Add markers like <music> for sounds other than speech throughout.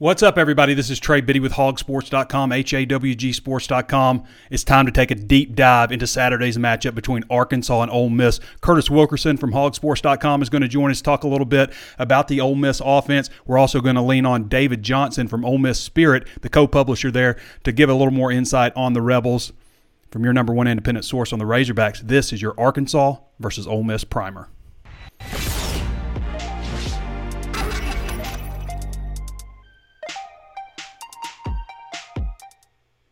What's up, everybody? This is Trey Biddy with hawgsports.com, H-A-W-G sports.com. It's time to take a deep dive into Saturday's matchup between Arkansas and Ole Miss. Curtis Wilkerson from hawgsports.com is going to join us, talk a little bit about the Ole Miss offense. We're also going to lean on David Johnson from Ole Miss Spirit, the co-publisher there, to give a little more insight on the Rebels. From your number one independent source on the Razorbacks, this is your Arkansas versus Ole Miss primer.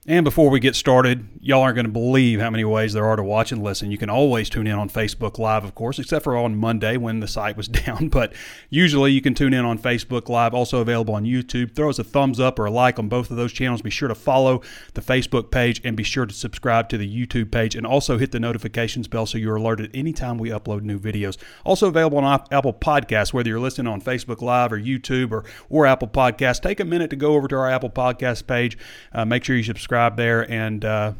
And before we get started, y'all aren't going to believe how many ways there are to watch and listen. You can always tune in on Facebook Live, of course, except for on Monday when the site was <laughs> down. But usually you can tune in on Facebook Live, also available on YouTube. Throw us a thumbs up or a like on both of those channels. Be sure to follow the Facebook page and be sure to subscribe to the YouTube page and also hit the notifications bell so you're alerted anytime we upload new videos. Also available on Apple Podcasts, whether you're listening on Facebook Live or YouTube or, or Apple Podcasts. Take a minute to go over to our Apple Podcast page. Uh, make sure you subscribe subscribe there and uh,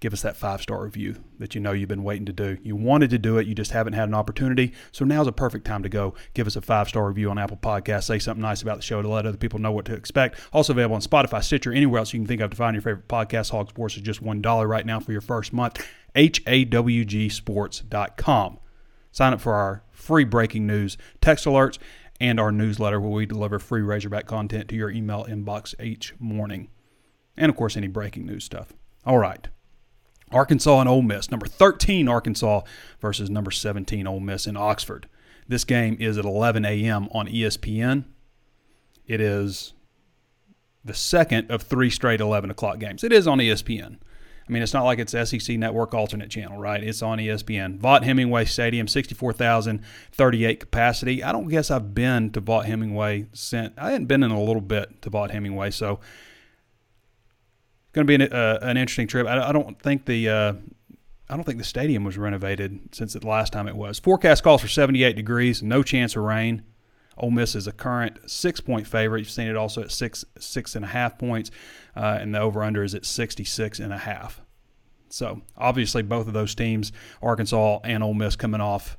give us that five star review that you know you've been waiting to do. You wanted to do it, you just haven't had an opportunity. So now's a perfect time to go. Give us a five star review on Apple Podcasts. Say something nice about the show to let other people know what to expect. Also available on Spotify, Stitcher, anywhere else you can think of to find your favorite podcast. Hawg Sports is just $1 right now for your first month. H A W G HAWGsports.com. Sign up for our free breaking news text alerts and our newsletter where we deliver free Razorback content to your email inbox each morning and of course any breaking news stuff. All right. Arkansas and Ole Miss, number 13 Arkansas versus number 17 Ole Miss in Oxford. This game is at 11 a.m. on ESPN. It is the second of three straight 11 o'clock games. It is on ESPN. I mean, it's not like it's SEC Network alternate channel, right? It's on ESPN. Vaught Hemingway Stadium, 64,038 capacity. I don't guess I've been to Vaught Hemingway since I hadn't been in a little bit to Vaught Hemingway, so going to be an, uh, an interesting trip. I, I, don't think the uh, I don't think the stadium was renovated since the last time it was. Forecast calls for 78 degrees, no chance of rain. Ole Miss is a current six point favorite. You've seen it also at six six and a half points, uh, and the over under is at 66 and a half. So obviously both of those teams, Arkansas and Ole Miss, coming off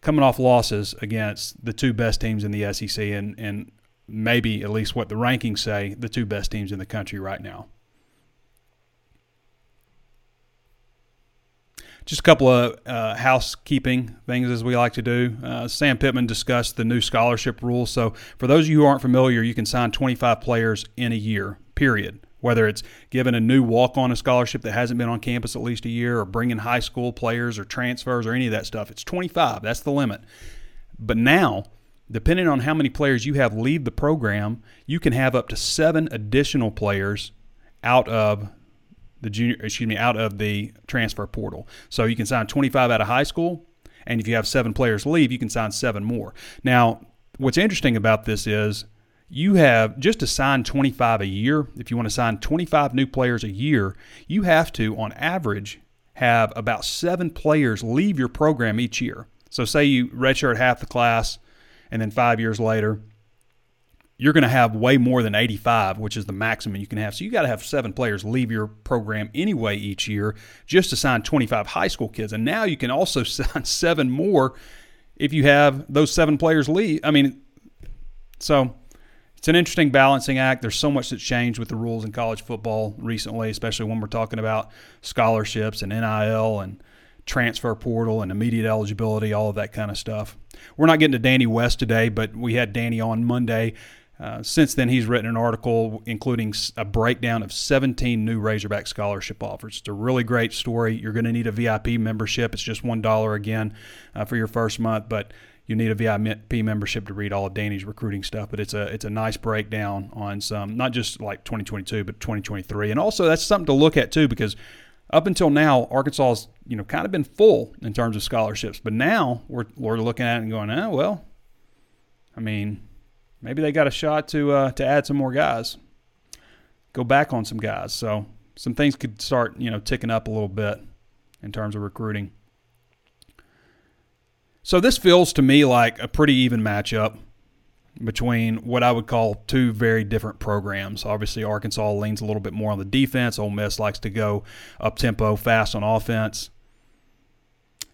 coming off losses against the two best teams in the SEC and and maybe at least what the rankings say the two best teams in the country right now. Just a couple of uh, housekeeping things as we like to do. Uh, Sam Pittman discussed the new scholarship rules. So, for those of you who aren't familiar, you can sign 25 players in a year, period. Whether it's giving a new walk on a scholarship that hasn't been on campus at least a year, or bringing high school players or transfers or any of that stuff, it's 25. That's the limit. But now, depending on how many players you have leave the program, you can have up to seven additional players out of the junior, excuse me, out of the transfer portal. So you can sign 25 out of high school, and if you have seven players leave, you can sign seven more. Now, what's interesting about this is you have just to sign 25 a year. If you want to sign 25 new players a year, you have to, on average, have about seven players leave your program each year. So, say you redshirt half the class, and then five years later, you're going to have way more than 85, which is the maximum you can have. So you got to have seven players leave your program anyway each year just to sign 25 high school kids. And now you can also <laughs> sign seven more if you have those seven players leave. I mean, so it's an interesting balancing act. There's so much that's changed with the rules in college football recently, especially when we're talking about scholarships and NIL and transfer portal and immediate eligibility, all of that kind of stuff. We're not getting to Danny West today, but we had Danny on Monday uh, since then, he's written an article including a breakdown of 17 new Razorback scholarship offers. It's a really great story. You're going to need a VIP membership. It's just $1 again uh, for your first month, but you need a VIP membership to read all of Danny's recruiting stuff. But it's a it's a nice breakdown on some not just like 2022, but 2023, and also that's something to look at too because up until now, Arkansas has you know kind of been full in terms of scholarships, but now we're we're looking at it and going, oh well, I mean maybe they got a shot to uh, to add some more guys, go back on some guys. So some things could start you know ticking up a little bit in terms of recruiting. So this feels to me like a pretty even matchup between what I would call two very different programs. Obviously, Arkansas leans a little bit more on the defense. Ole Miss likes to go up tempo, fast on offense.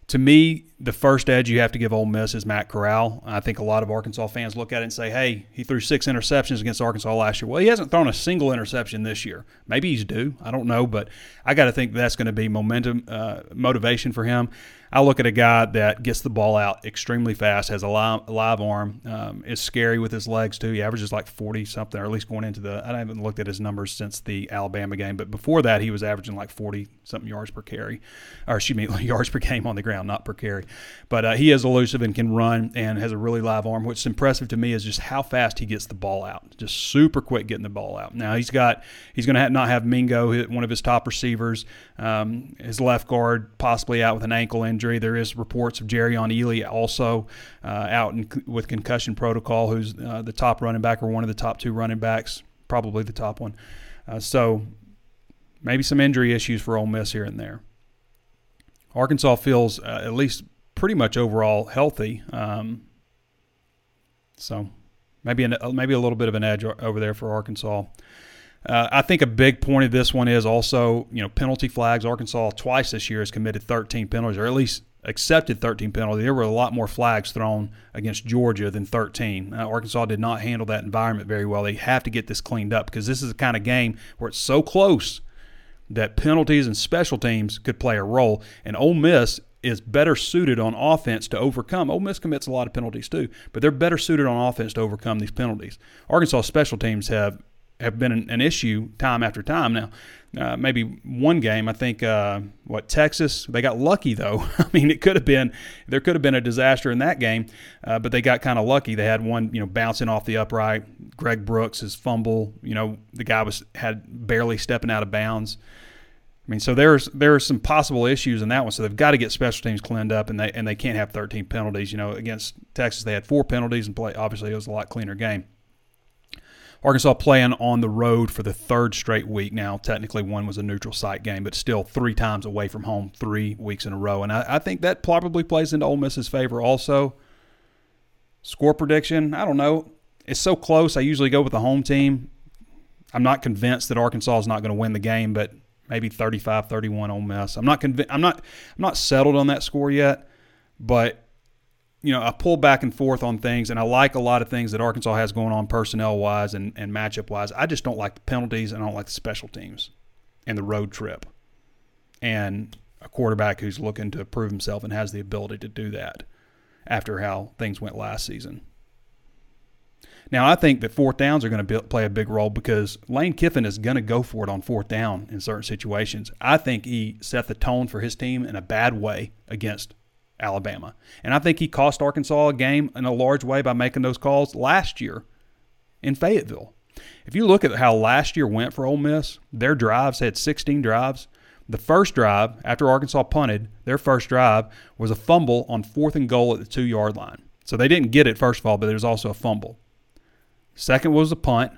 To me, the first edge you have to give Ole Miss is Matt Corral. I think a lot of Arkansas fans look at it and say, "Hey, he threw six interceptions against Arkansas last year." Well, he hasn't thrown a single interception this year. Maybe he's due. I don't know, but I got to think that's going to be momentum, uh, motivation for him. I look at a guy that gets the ball out extremely fast, has a live, live arm, um, is scary with his legs too. He averages like 40 something, or at least going into the. I haven't looked at his numbers since the Alabama game, but before that, he was averaging like 40 something yards per carry, or excuse me, <laughs> yards per game on the ground, not per carry. But uh, he is elusive and can run and has a really live arm. What's impressive to me is just how fast he gets the ball out, just super quick getting the ball out. Now he's got he's going to not have Mingo, one of his top receivers, um, his left guard possibly out with an ankle injury. There is reports of Jerrion Ealy also uh, out in, with concussion protocol, who's uh, the top running back or one of the top two running backs, probably the top one. Uh, so maybe some injury issues for Ole Miss here and there. Arkansas feels uh, at least pretty much overall healthy. Um, so maybe an, maybe a little bit of an edge over there for Arkansas. Uh, I think a big point of this one is also, you know, penalty flags. Arkansas twice this year has committed 13 penalties, or at least accepted 13 penalties. There were a lot more flags thrown against Georgia than 13. Uh, Arkansas did not handle that environment very well. They have to get this cleaned up because this is the kind of game where it's so close that penalties and special teams could play a role. And Ole Miss is better suited on offense to overcome. Ole Miss commits a lot of penalties too, but they're better suited on offense to overcome these penalties. Arkansas special teams have have been an, an issue time after time. Now, uh, maybe one game, I think, uh, what Texas, they got lucky though. <laughs> I mean, it could have been there could have been a disaster in that game, uh, but they got kind of lucky. They had one, you know, bouncing off the upright. Greg Brooks, his fumble, you know, the guy was had barely stepping out of bounds. I mean, so there's there are some possible issues in that one. So they've got to get special teams cleaned up, and they and they can't have 13 penalties. You know, against Texas they had four penalties, and play obviously it was a lot cleaner game. Arkansas playing on the road for the third straight week now. Technically, one was a neutral site game, but still three times away from home, three weeks in a row. And I, I think that probably plays into Ole Miss's favor also. Score prediction, I don't know. It's so close. I usually go with the home team. I'm not convinced that Arkansas is not going to win the game, but maybe 35-31 Ole Miss. I'm not convinced. I'm not. I'm not settled on that score yet, but you know, I pull back and forth on things, and I like a lot of things that Arkansas has going on personnel wise and, and matchup wise. I just don't like the penalties, and I don't like the special teams and the road trip. And a quarterback who's looking to prove himself and has the ability to do that after how things went last season. Now, I think that fourth downs are going to play a big role because Lane Kiffin is going to go for it on fourth down in certain situations. I think he set the tone for his team in a bad way against Alabama. And I think he cost Arkansas a game in a large way by making those calls last year in Fayetteville. If you look at how last year went for Ole Miss, their drives had 16 drives. The first drive, after Arkansas punted, their first drive was a fumble on fourth and goal at the two yard line. So they didn't get it, first of all, but there was also a fumble. Second was a punt.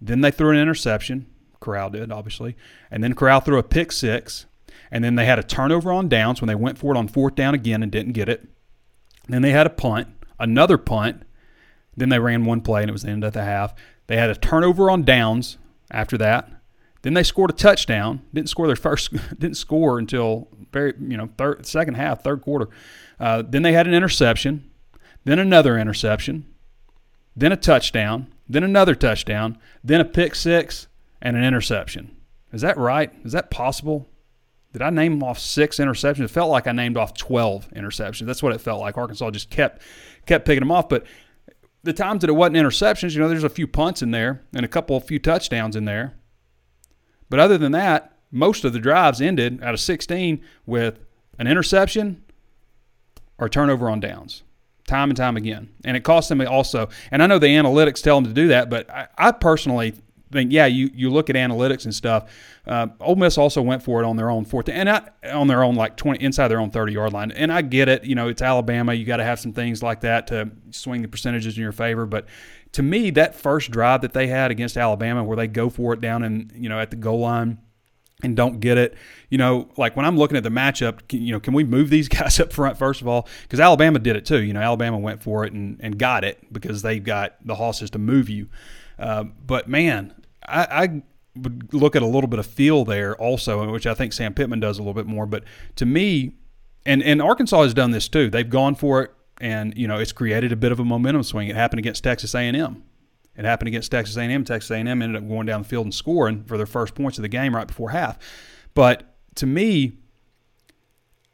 Then they threw an interception. Corral did, obviously. And then Corral threw a pick six. And then they had a turnover on downs when they went for it on fourth down again and didn't get it. Then they had a punt, another punt. Then they ran one play and it was the end of the half. They had a turnover on downs after that. Then they scored a touchdown. Didn't score their first. <laughs> Didn't score until very you know third second half, third quarter. Uh, then they had an interception. Then another interception. Then a touchdown. Then another touchdown. Then a pick six and an interception. Is that right? Is that possible? Did I name them off six interceptions? It felt like I named off 12 interceptions. That's what it felt like. Arkansas just kept kept picking them off. But the times that it wasn't interceptions, you know, there's a few punts in there and a couple, a few touchdowns in there. But other than that, most of the drives ended out of 16 with an interception or turnover on downs, time and time again. And it costs them also. And I know the analytics tell them to do that, but I, I personally think, yeah, you, you look at analytics and stuff. Uh, Ole Miss also went for it on their own fourth and I, on their own like twenty inside their own thirty yard line. And I get it. You know, it's Alabama. You got to have some things like that to swing the percentages in your favor. But to me, that first drive that they had against Alabama, where they go for it down and you know at the goal line and don't get it. You know, like when I'm looking at the matchup, you know, can we move these <laughs> guys up front first of all? Because Alabama did it too. You know, Alabama went for it and, and got it because they've got the hosses to move you. Uh, but man, I, I would look at a little bit of feel there also, which I think Sam Pittman does a little bit more. But to me, and and Arkansas has done this too. They've gone for it, and you know, it's created a bit of a momentum swing. It happened against Texas A&M. It happened against Texas A&M. Texas A&M ended up going down the field and scoring for their first points of the game right before half. But to me,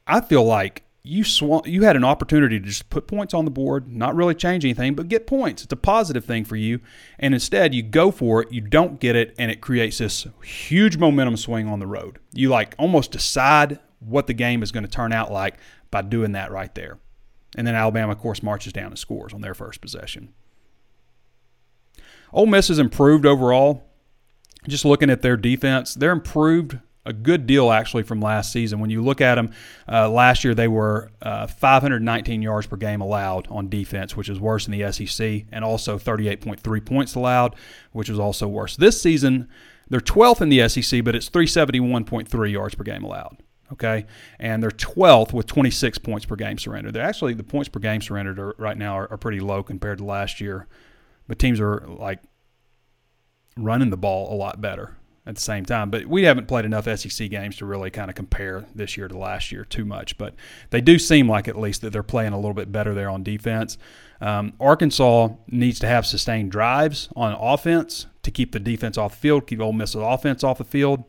I feel like you sw- you had an opportunity to just put points on the board, not really change anything, but get points. It's a positive thing for you. And instead, you go for it, you don't get it, and it creates this huge momentum swing on the road. You like almost decide what the game is going to turn out like by doing that right there. And then Alabama, of course, marches down and scores on their first possession. Ole Miss has improved overall. Just looking at their defense, they're improved a good deal actually from last season. When you look at them, uh, last year they were uh, 519 yards per game allowed on defense, which is worse than the SEC, and also 38.3 points allowed, which was also worse. This season, they're 12th in the SEC, but it's 371.3 yards per game allowed. Okay, and they're 12th with 26 points per game surrendered. They're actually the points per game surrendered are, right now are, are pretty low compared to last year, but teams are like running the ball a lot better at the same time. But we haven't played enough SEC games to really kind of compare this year to last year too much. But they do seem like at least that they're playing a little bit better there on defense. Um, Arkansas needs to have sustained drives on offense to keep the defense off the field, keep Ole Miss's offense off the field.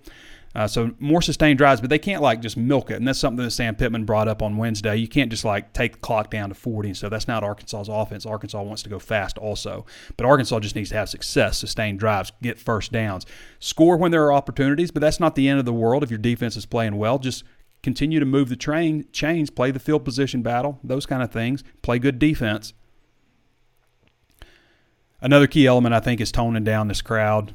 Uh, so more sustained drives, but they can't like just milk it, and that's something that Sam Pittman brought up on Wednesday. You can't just like take the clock down to 40, so that's not Arkansas's offense. Arkansas wants to go fast also, but Arkansas just needs to have success, sustained drives, get first downs, score when there are opportunities. But that's not the end of the world if your defense is playing well. Just continue to move the train chains, play the field position battle, those kind of things. Play good defense. Another key element I think is toning down this crowd.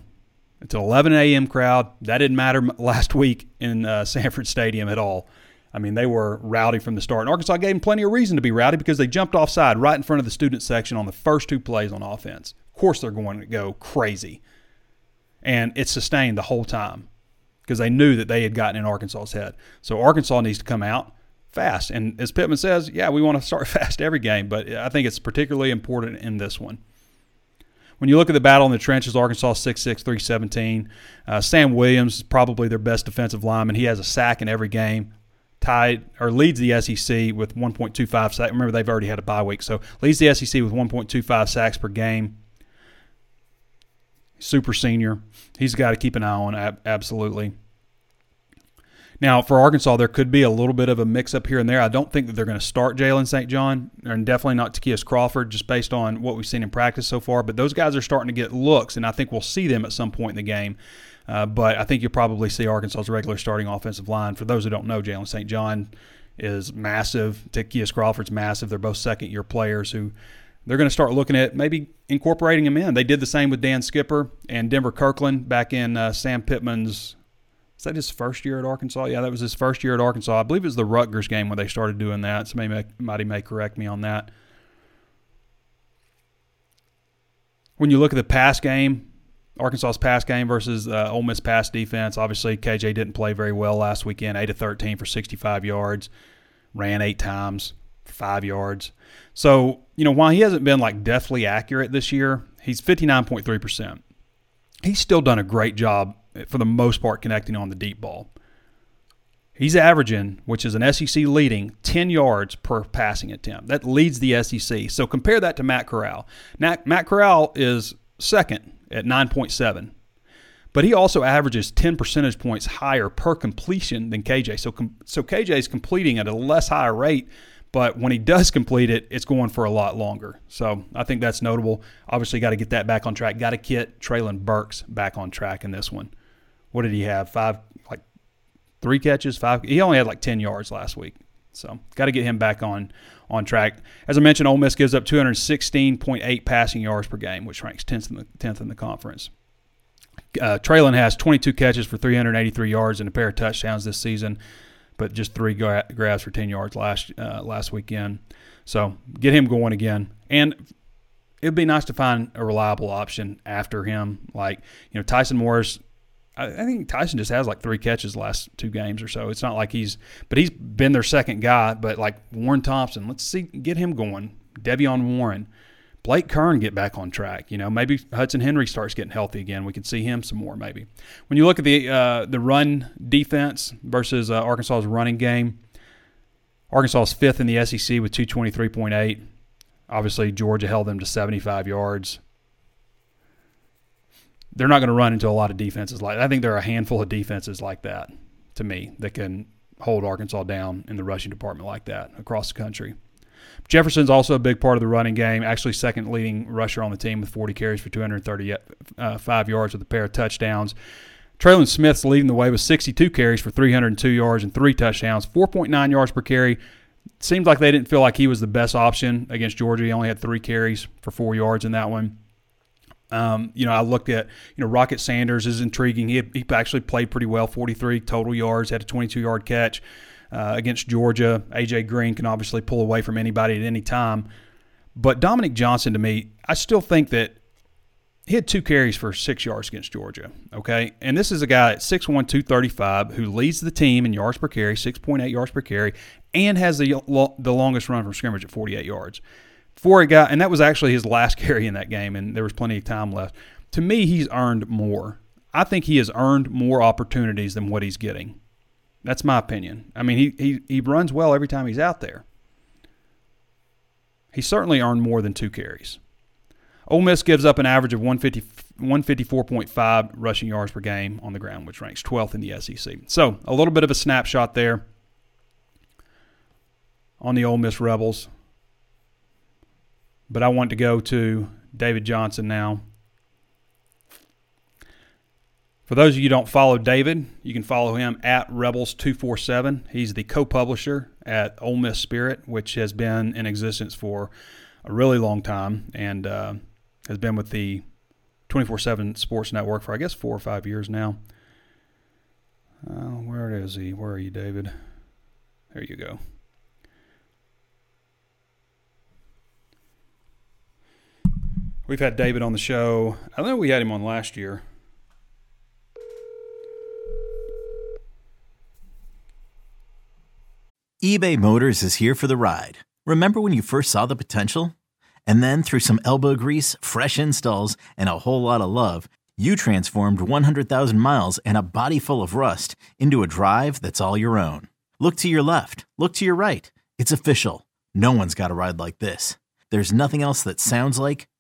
It's an 11 a.m. crowd. That didn't matter last week in uh, Sanford Stadium at all. I mean, they were rowdy from the start. And Arkansas gave them plenty of reason to be rowdy because they jumped offside right in front of the student section on the first two plays on offense. Of course, they're going to go crazy. And it's sustained the whole time because they knew that they had gotten in Arkansas's head. So Arkansas needs to come out fast. And as Pittman says, yeah, we want to start <laughs> fast every game, but I think it's particularly important in this one. When you look at the battle in the trenches, Arkansas 6'6", 317. Uh, Sam Williams is probably their best defensive lineman. He has a sack in every game. Tied or leads the SEC with 1.25 sacks. Remember, they've already had a bye week, so leads the SEC with 1.25 sacks per game. Super senior. He's got to keep an eye on, absolutely. Now, for Arkansas, there could be a little bit of a mix up here and there. I don't think that they're going to start Jalen St. John, and definitely not Ty'Kieast Crawford, just based on what we've seen in practice so far. But those guys are starting to get looks, and I think we'll see them at some point in the game. Uh, but I think you'll probably see Arkansas's regular starting offensive line. For those who don't know, Jalen St. John is massive. Ty'Kieast Crawford's massive. They're both second year players who they're going to start looking at maybe incorporating him in. They did the same with Dan Skipper and Denver Kirkland back in uh, Sam Pittman's is that his first year at Arkansas? Yeah, that was his first year at Arkansas. I believe it was the Rutgers game when they started doing that. Somebody may, might may correct me on that. When you look at the pass game, Arkansas's pass game versus uh, Ole Miss pass defense, obviously KJ didn't play very well last weekend. 8 to 13 for 65 yards, ran eight times five yards. So, you know, while he hasn't been like deathly accurate this year, he's 59.3%. He's still done a great job for the most part, connecting on the deep ball. He's averaging, which is an SEC leading, 10 yards per passing attempt. That leads the SEC. So compare that to Matt Corral. Matt, Matt Corral is second at 9.7, but he also averages 10 percentage points higher per completion than KJ. So, so KJ is completing at a less high rate, but when he does complete it, it's going for a lot longer. So I think that's notable. Obviously, got to get that back on track. Got to get Treylon Burks back on track in this one what did he have? Five, like three catches, five. He only had like 10 yards last week. So got to get him back on on track. As I mentioned, Ole Miss gives up 216.8 passing yards per game, which ranks 10th in the 10th in the conference. Uh, Treylon has 22 catches for 383 yards and a pair of touchdowns this season, but just three grabs for 10 yards last uh, last weekend. So get him going again. And it would be nice to find a reliable option after him. Like, you know, Tyson Morris, I, I think Tyson just has like three catches last two games or so. It's not like he's, but he's been their second guy. But like Warren Thompson, let's see, get him going. De'Vion Warren. Blake Kern get back on track. You know, maybe Hudson Henry starts getting healthy again. We can see him some more. Maybe when you look at the uh, the run defense versus uh, Arkansas's running game, Arkansas is fifth in the SEC with 223.8. Obviously, Georgia held them to 75 yards. They're not going to run into a lot of defenses like. I think there are a handful of defenses like that to me that can hold Arkansas down in the rushing department like that across the country. Jefferson's also a big part of the running game. Actually, second leading rusher on the team with 40 carries for 235 uh, yards with a pair of touchdowns. Trelon Smith's leading the way with 62 carries for 302 yards and three touchdowns, 4.9 yards per carry. Seems like they didn't feel like he was the best option against Georgia. He only had three carries for four yards in that one. Um, you know, I looked at, you know, Rocket Sanders is intriguing. He, he actually played pretty well, 43 total yards, had a 22 yard catch uh, against Georgia. AJ Green can obviously pull away from anybody at any time. But Dominic Johnson, to me, I still think that he had two carries for six yards against Georgia. Okay. And this is a guy at 6'1, 235 who leads the team in yards per carry, 6.8 yards per carry, and has the, the longest run from scrimmage at 48 yards. For a guy, and that was actually his last <laughs> carry in that game, and there was plenty of time left. To me, he's earned more. I think he has earned more opportunities than what he's getting. That's my opinion. I mean, he, he, he runs well every time he's out there. He certainly earned more than two carries. Ole Miss gives up an average of 150, 154.5 rushing yards per game on the ground, which ranks 12th in the SEC. So a little bit of a snapshot there on the Ole Miss Rebels. But I want to go to David Johnson now. For those of you who don't follow David, you can follow him at Rebels247. He's the co publisher at Ole Miss Spirit, which has been in existence for a really long time and uh, has been with the 24 7 Sports Network for, I guess, four or five years now. Uh, where is he? Where are you, David? There you go. We've had David on the show. I know we had him on last year. eBay Motors is here for the ride. Remember when you first saw the potential? And then through some elbow grease, fresh installs, and a whole lot of love, you transformed 100,000 miles and a body full of rust into a drive that's all your own. Look to your left. Look to your right. It's official. No one's got a ride like this. There's nothing else that sounds like,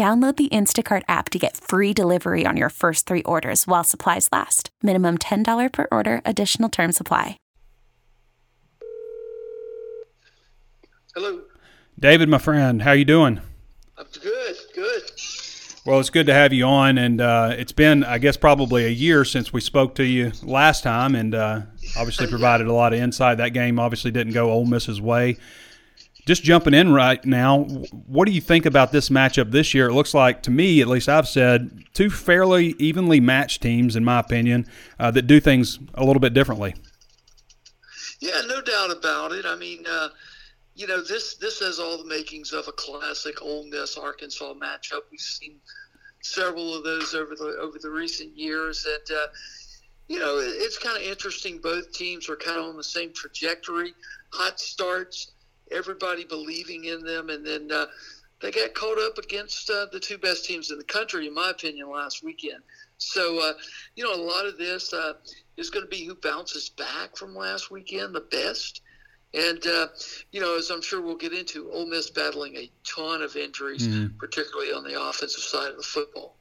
Download the Instacart app to get free delivery on your first three orders while supplies last. Minimum $10 per order, additional term supply. Hello. David, my friend, how are you doing? I'm good, good. Well, it's good to have you on, and uh, it's been, I guess, probably a year since we spoke to you last time, and uh, obviously provided a lot of insight. That game obviously didn't go Ole Miss's way just jumping in right now, what do you think about this matchup this year? It looks like, to me, at least I've said, two fairly evenly matched teams, in my opinion, uh, that do things a little bit differently. Yeah, no doubt about it. I mean, uh, you know, this this has all the makings of a classic Ole Miss Arkansas matchup. We've seen several of those over the over the recent years, and uh, you know, it's kind of interesting. Both teams are kind of on the same trajectory, hot starts, everybody believing in them, and then uh, they got caught up against uh, the two best teams in the country, in my opinion, last weekend. So, uh, you know, a lot of this uh, is going to be who bounces back from last weekend the best. And, uh, you know, as I'm sure we'll get into, Ole Miss battling a ton of injuries, mm-hmm. particularly on the offensive side of the football.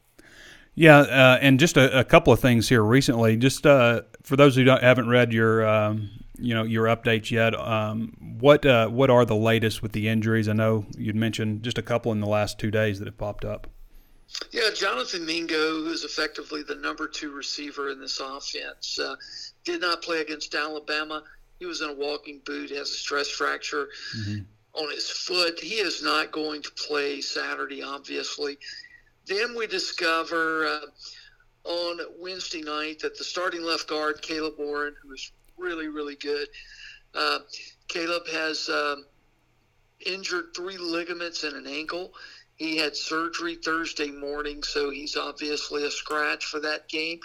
Yeah, uh, and just a, a, couple of things here recently. Just uh, for those who haven't read your, um, you know, your updates yet, um, what uh, what are the latest with the injuries? I know you'd mentioned just a couple in the last two days that have popped up. Yeah, Jonathan Mingo, who's effectively the number two receiver in this offense, uh, did not play against Alabama. He was in a walking boot, has a stress fracture mm-hmm. on his foot. He is not going to play Saturday, obviously. Then we discover uh, on Wednesday night that the starting left guard, Caleb Warren, who is really, really good, uh, Caleb has um, injured three ligaments and an ankle. He had surgery Thursday morning, so he's obviously a scratch for that game.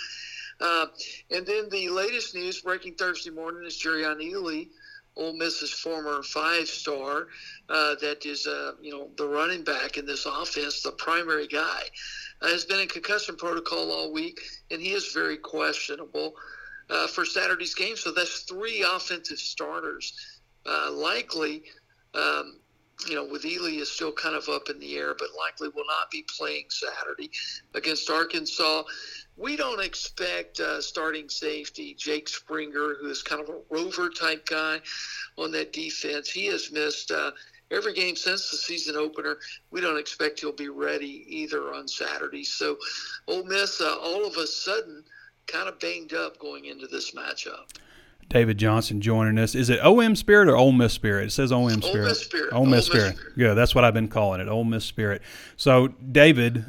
Uh, and then the latest news breaking Thursday morning is Jerrion Ealy Ole Miss's former five star, uh, that is, uh, you know, the running back in this offense, the primary guy, uh, has been in concussion protocol all week, and he is very questionable uh, for Saturday's game. So that's three offensive starters. Uh, likely, um, you know, with Ealy is still kind of up in the air, but likely will not be playing Saturday against Arkansas we don't expect uh, starting safety Jake Springer, who is kind of a rover type guy on that defense. He has missed uh, every game since the season opener. We don't expect he'll be ready either on Saturday. So, Ole Miss, uh, all of a sudden, kind of banged up going into this matchup. David Johnson joining us. Is it OM Spirit or Ole Miss Spirit? It says OM Spirit. Ole Miss Spirit. Ole Miss Spirit. Spirit. Good. That's what I've been calling it. Ole Miss Spirit. So, David,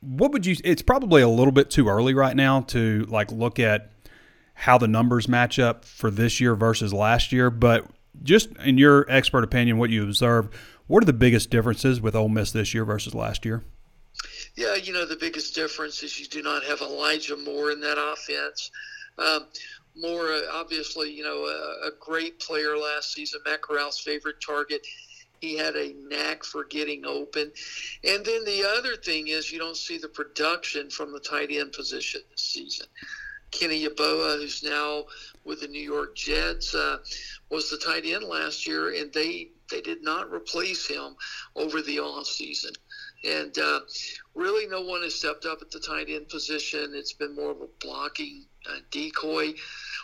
what would you? It's probably a little bit too early right now to like look at how the numbers match up for this year versus last year. But just in your expert opinion, what you observed, what are the biggest differences with Ole Miss this year versus last year? Yeah, you know the biggest difference is you do not have Elijah Moore in that offense. Um, Moore, uh, obviously, you know, a, a, great player last season, Matt Corral's favorite target. He had a knack for getting open. And then the other thing is you don't see the production from the tight end position this season. Kenny Yeboah, who's now with the New York Jets, uh, was the tight end last year, and they they did not replace him over the off season. And uh, really, no one has stepped up at the tight end position. It's been more of a blocking uh, decoy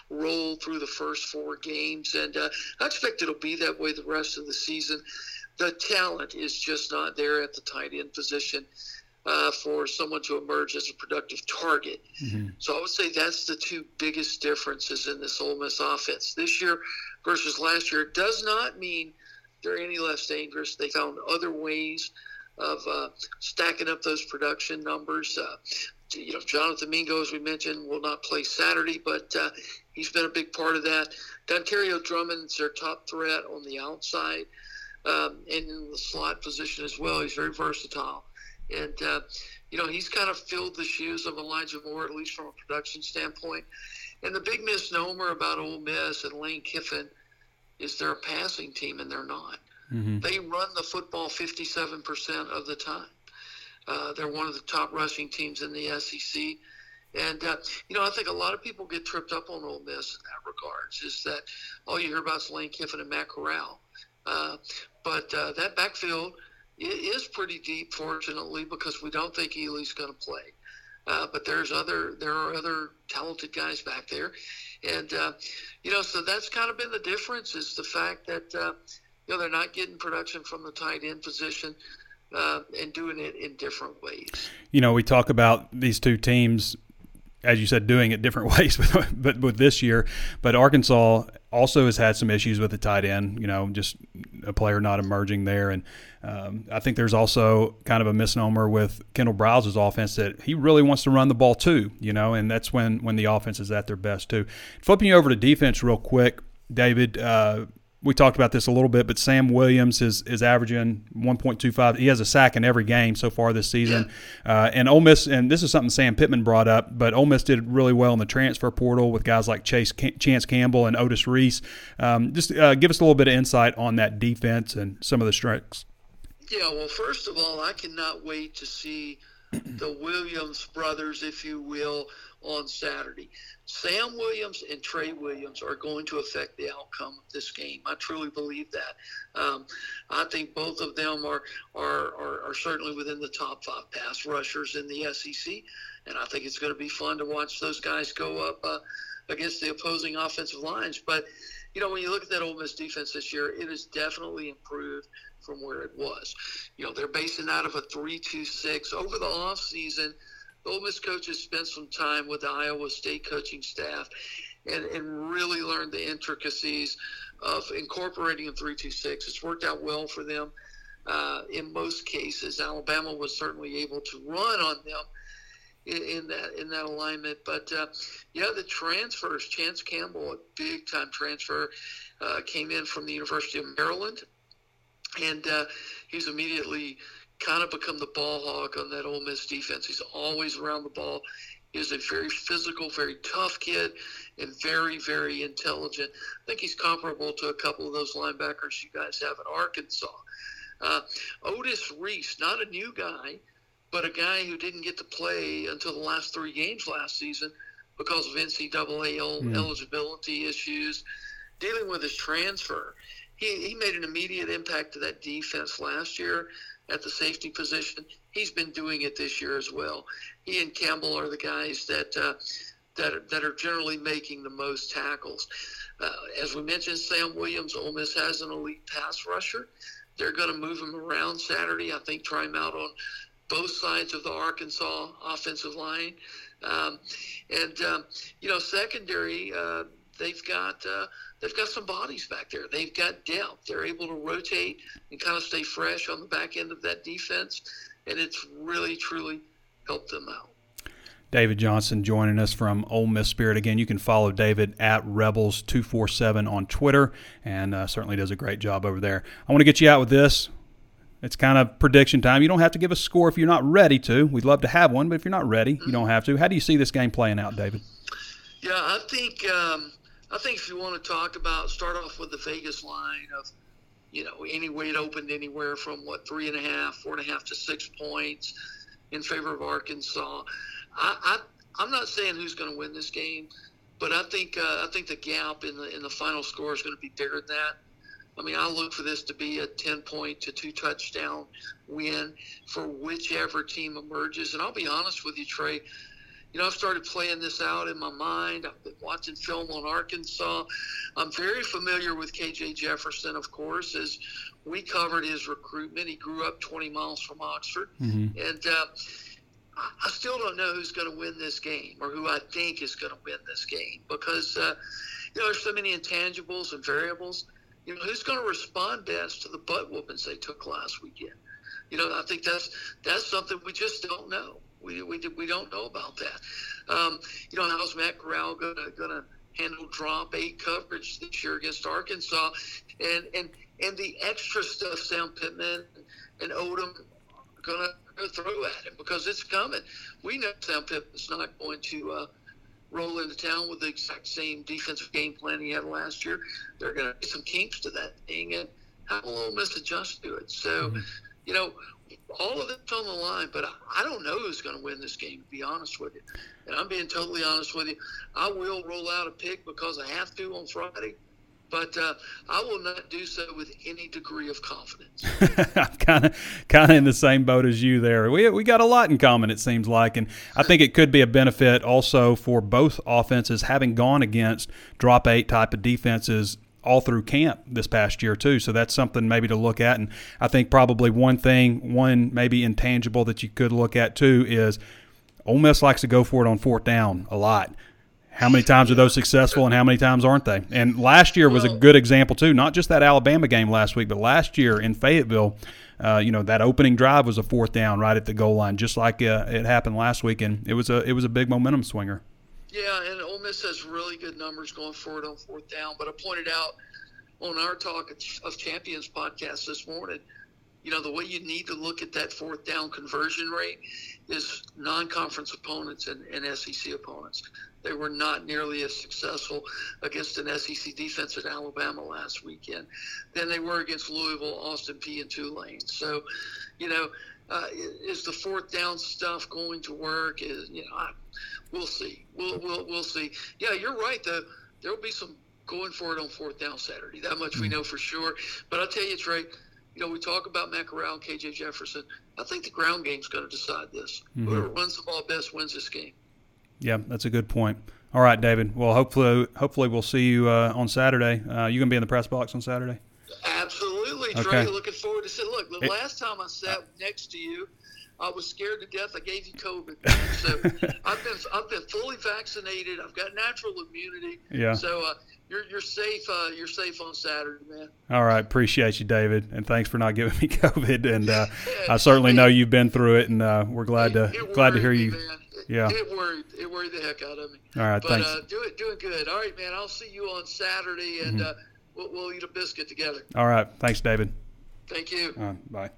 role through the first four games, and uh, I expect it'll be that way the rest of the season the talent is just not there at the tight end position uh, for someone to emerge as a productive target. Mm-hmm. So I would say that's the two biggest differences in this Ole Miss offense this year versus last year. It does not mean they're any less dangerous. They found other ways of uh, stacking up those production numbers. Uh, you know, Jonathan Mingo, as we mentioned, will not play Saturday, but uh, he's been a big part of that. Dontario Drummond's their top threat on the outside um, and in the slot position as well. He's very versatile. And, uh, you know, he's kind of filled the shoes of Elijah Moore, at least from a production standpoint. And the big misnomer about Ole Miss and Lane Kiffin is they're a passing team, and they're not. Mm-hmm. They run the football 57% of the time. Uh, they're one of the top rushing teams in the SEC. And, uh, you know, I think a lot of people get tripped up on Ole Miss in that regards, is that all you hear about is Lane Kiffin and Matt Corral. Uh, but uh, that backfield is pretty deep, fortunately, because we don't think Ealy's going to play. Uh, but there's other there are other talented guys back there, and uh, you know so that's kind of been the difference is the fact that you know they're not getting production from the tight end position. Uh, and doing it in different ways. You know, we talk about these two teams as you said, doing it different <laughs> ways, but with this year. But Arkansas also has had some issues with the tight end. You know, just a player not emerging there, and um, I think there's also kind of a misnomer with Kendal Briles's offense that he really wants to run the ball too. You know, and that's when when the offense is at their best too. Flipping you over to defense real quick, David. Uh, we talked about this a little bit, but Sam Williams is is averaging 1.25. He has a sack in every game so far this season. Uh, and Ole Miss, and this is something Sam Pittman brought up, but Ole Miss did really well in the transfer portal with guys like Chase Chance Campbell and Otis Reese. Um, just uh, give us a little bit of insight on that defense and some of the strengths. Yeah, well, first of all, I cannot wait to see the Williams brothers, if you will, on Saturday. Sam Williams and Trey Williams are going to affect the outcome of this game. I truly believe that. Um, I think both of them are, are, are, are, certainly within the top five pass rushers in the SEC, and I think it's going to be fun to watch those guys go up uh, against the opposing offensive lines. But you know, when you look at that Ole Miss defense this year, it has definitely improved from where it was. You know, they're basing out of a three-two-six over the off season – the Ole Miss coaches spent some time with the Iowa State coaching staff and, and really learned the intricacies of incorporating a 326. It's worked out well for them uh, in most cases. Alabama was certainly able to run on them in, in that in that alignment. But uh, yeah, the transfers. Chance Campbell, a big time transfer, uh, came in from the University of Maryland, and uh, he's immediately kind of become the ball hog on that Ole Miss defense. He's always around the ball. He's a very physical, very tough kid, and very, very intelligent. I think he's comparable to a couple of those linebackers you guys have at Arkansas. Uh, Otis Reese, not a new guy, but a guy who didn't get to play until the last three games last season because of NCAA mm. eligibility issues, dealing with his transfer. He, he made an immediate impact to that defense last year at the safety position. He's been doing it this year as well. He and Campbell are the guys that uh, that are, that are generally making the most tackles. Uh, as we mentioned, Sam Williams, Ole Miss has an elite pass rusher. They're going to move him around Saturday. I think try him out on both sides of the Arkansas offensive line. Um, and um, you know, secondary, uh, they've got uh, they've got some bodies back there. They've got depth. They're able to rotate and kind of stay fresh on the back end of that defense, and it's really truly helped them out. David Johnson joining us from Ole Miss Spirit. Again, you can follow David at Rebels247 on Twitter and uh, certainly does a great job over there. I want to get you out with this. It's kind of prediction time. You don't have to give a score if you're not ready to. We'd love to have one, but if you're not ready, you don't have to. How do you see this game playing out, David? Yeah, I think um, I think if you want to talk about, start off with the Vegas line of, you know, any weight opened anywhere from what three and a half, four and a half to six points in favor of Arkansas. I, I I'm not saying who's going to win this game, but I think uh, I think the gap in the in the final score is going to be bigger than that. I mean, I look for this to be a 10 point to two touchdown win for whichever team emerges. And I'll be honest with you, Trey, you know, I've started playing this out in my mind. I've been watching film on Arkansas. I'm very familiar with KJ Jefferson, of course, as we covered his recruitment. He grew up 20 miles from Oxford. Mm-hmm. And uh, I still don't know who's going to win this game or who I think is going to win this game because, uh, you know, there's so many intangibles and variables. You know, who's going to respond best to the butt whoopings they took last weekend? You know, I think that's that's something we just don't know. We, we, we don't know about that. Um, you know, how's Matt Corral going to handle drop eight coverage this year against Arkansas? And, and, and the extra stuff Sam Pittman and Odom are going to throw at him because it's coming. We know Sam Pittman's not going to uh, roll into town with the exact same defensive game plan he had last year. There are going to be some kinks to that thing, and how will Ole Miss adjust to it? So, mm-hmm. you know, all of it's on the line, but I don't know who's going to win this game, to be honest with you. And I'm being totally honest with you. I will roll out a pick because I have to on Friday, but uh, I will not do so with any degree of confidence. <laughs> I'm kind of kind of in the same boat as you there. We we got a lot in common, it seems like, and I think it could be a benefit also for both offenses having gone against drop eight type of defenses all through camp this past year too. So that's something maybe to look at. And I think probably one thing, one maybe intangible that you could look at too is Ole Miss likes to go for it on fourth down a lot. How many times are those successful and how many times aren't they? And last year was a good example too. Not just that Alabama game last week, but last year in Fayetteville, uh, you know that opening drive was a fourth down right at the goal line, just like uh, it happened last week, and it was a it was a big momentum swinger. Yeah, and Ole Miss has really good numbers going forward on fourth down. But I pointed out, on our Talk of Champions podcast this morning, you know, the way you need to look at that fourth down conversion rate is non conference opponents and, and SEC opponents. They were not nearly as successful against an SEC defense at Alabama last weekend than they were against Louisville, Austin Peay, and Tulane. So, you know, uh, is the fourth down stuff going to work? Is you know, we'll see. We'll, we'll we'll see. Yeah, you're right. Though there will be some going for it on fourth down Saturday. That much we mm. know for sure. But I'll tell you, Trey. You know, we talk about Matt Corral and KJ Jefferson. I think the ground game's going to decide this. Mm-hmm. Whoever runs the ball best wins this game. Yeah, that's a good point. All right, David. Well, hopefully, hopefully we'll see you uh, on Saturday. Uh, you gonna be in the press box on Saturday? Absolutely, Trey. Okay. Looking forward to see. Look, the it, last time I sat next to you, I was scared to death. I gave you COVID. so <laughs> I've been I've been fully vaccinated. I've got natural immunity. Yeah. So uh, you're you're safe. Uh, you're safe on Saturday, man. All right, appreciate you, David, and thanks for not giving me <laughs> COVID. And uh, <laughs> I certainly know you've been through it, and uh, we're glad to glad to hear you. Man yeah. It worried it worried the heck out of me. All right, but, thanks. Uh, doing doing good. All right, man. I'll see you on Saturday, and mm-hmm. uh, we'll, we'll eat a biscuit together. All right, thanks, David. Thank you. Uh, bye.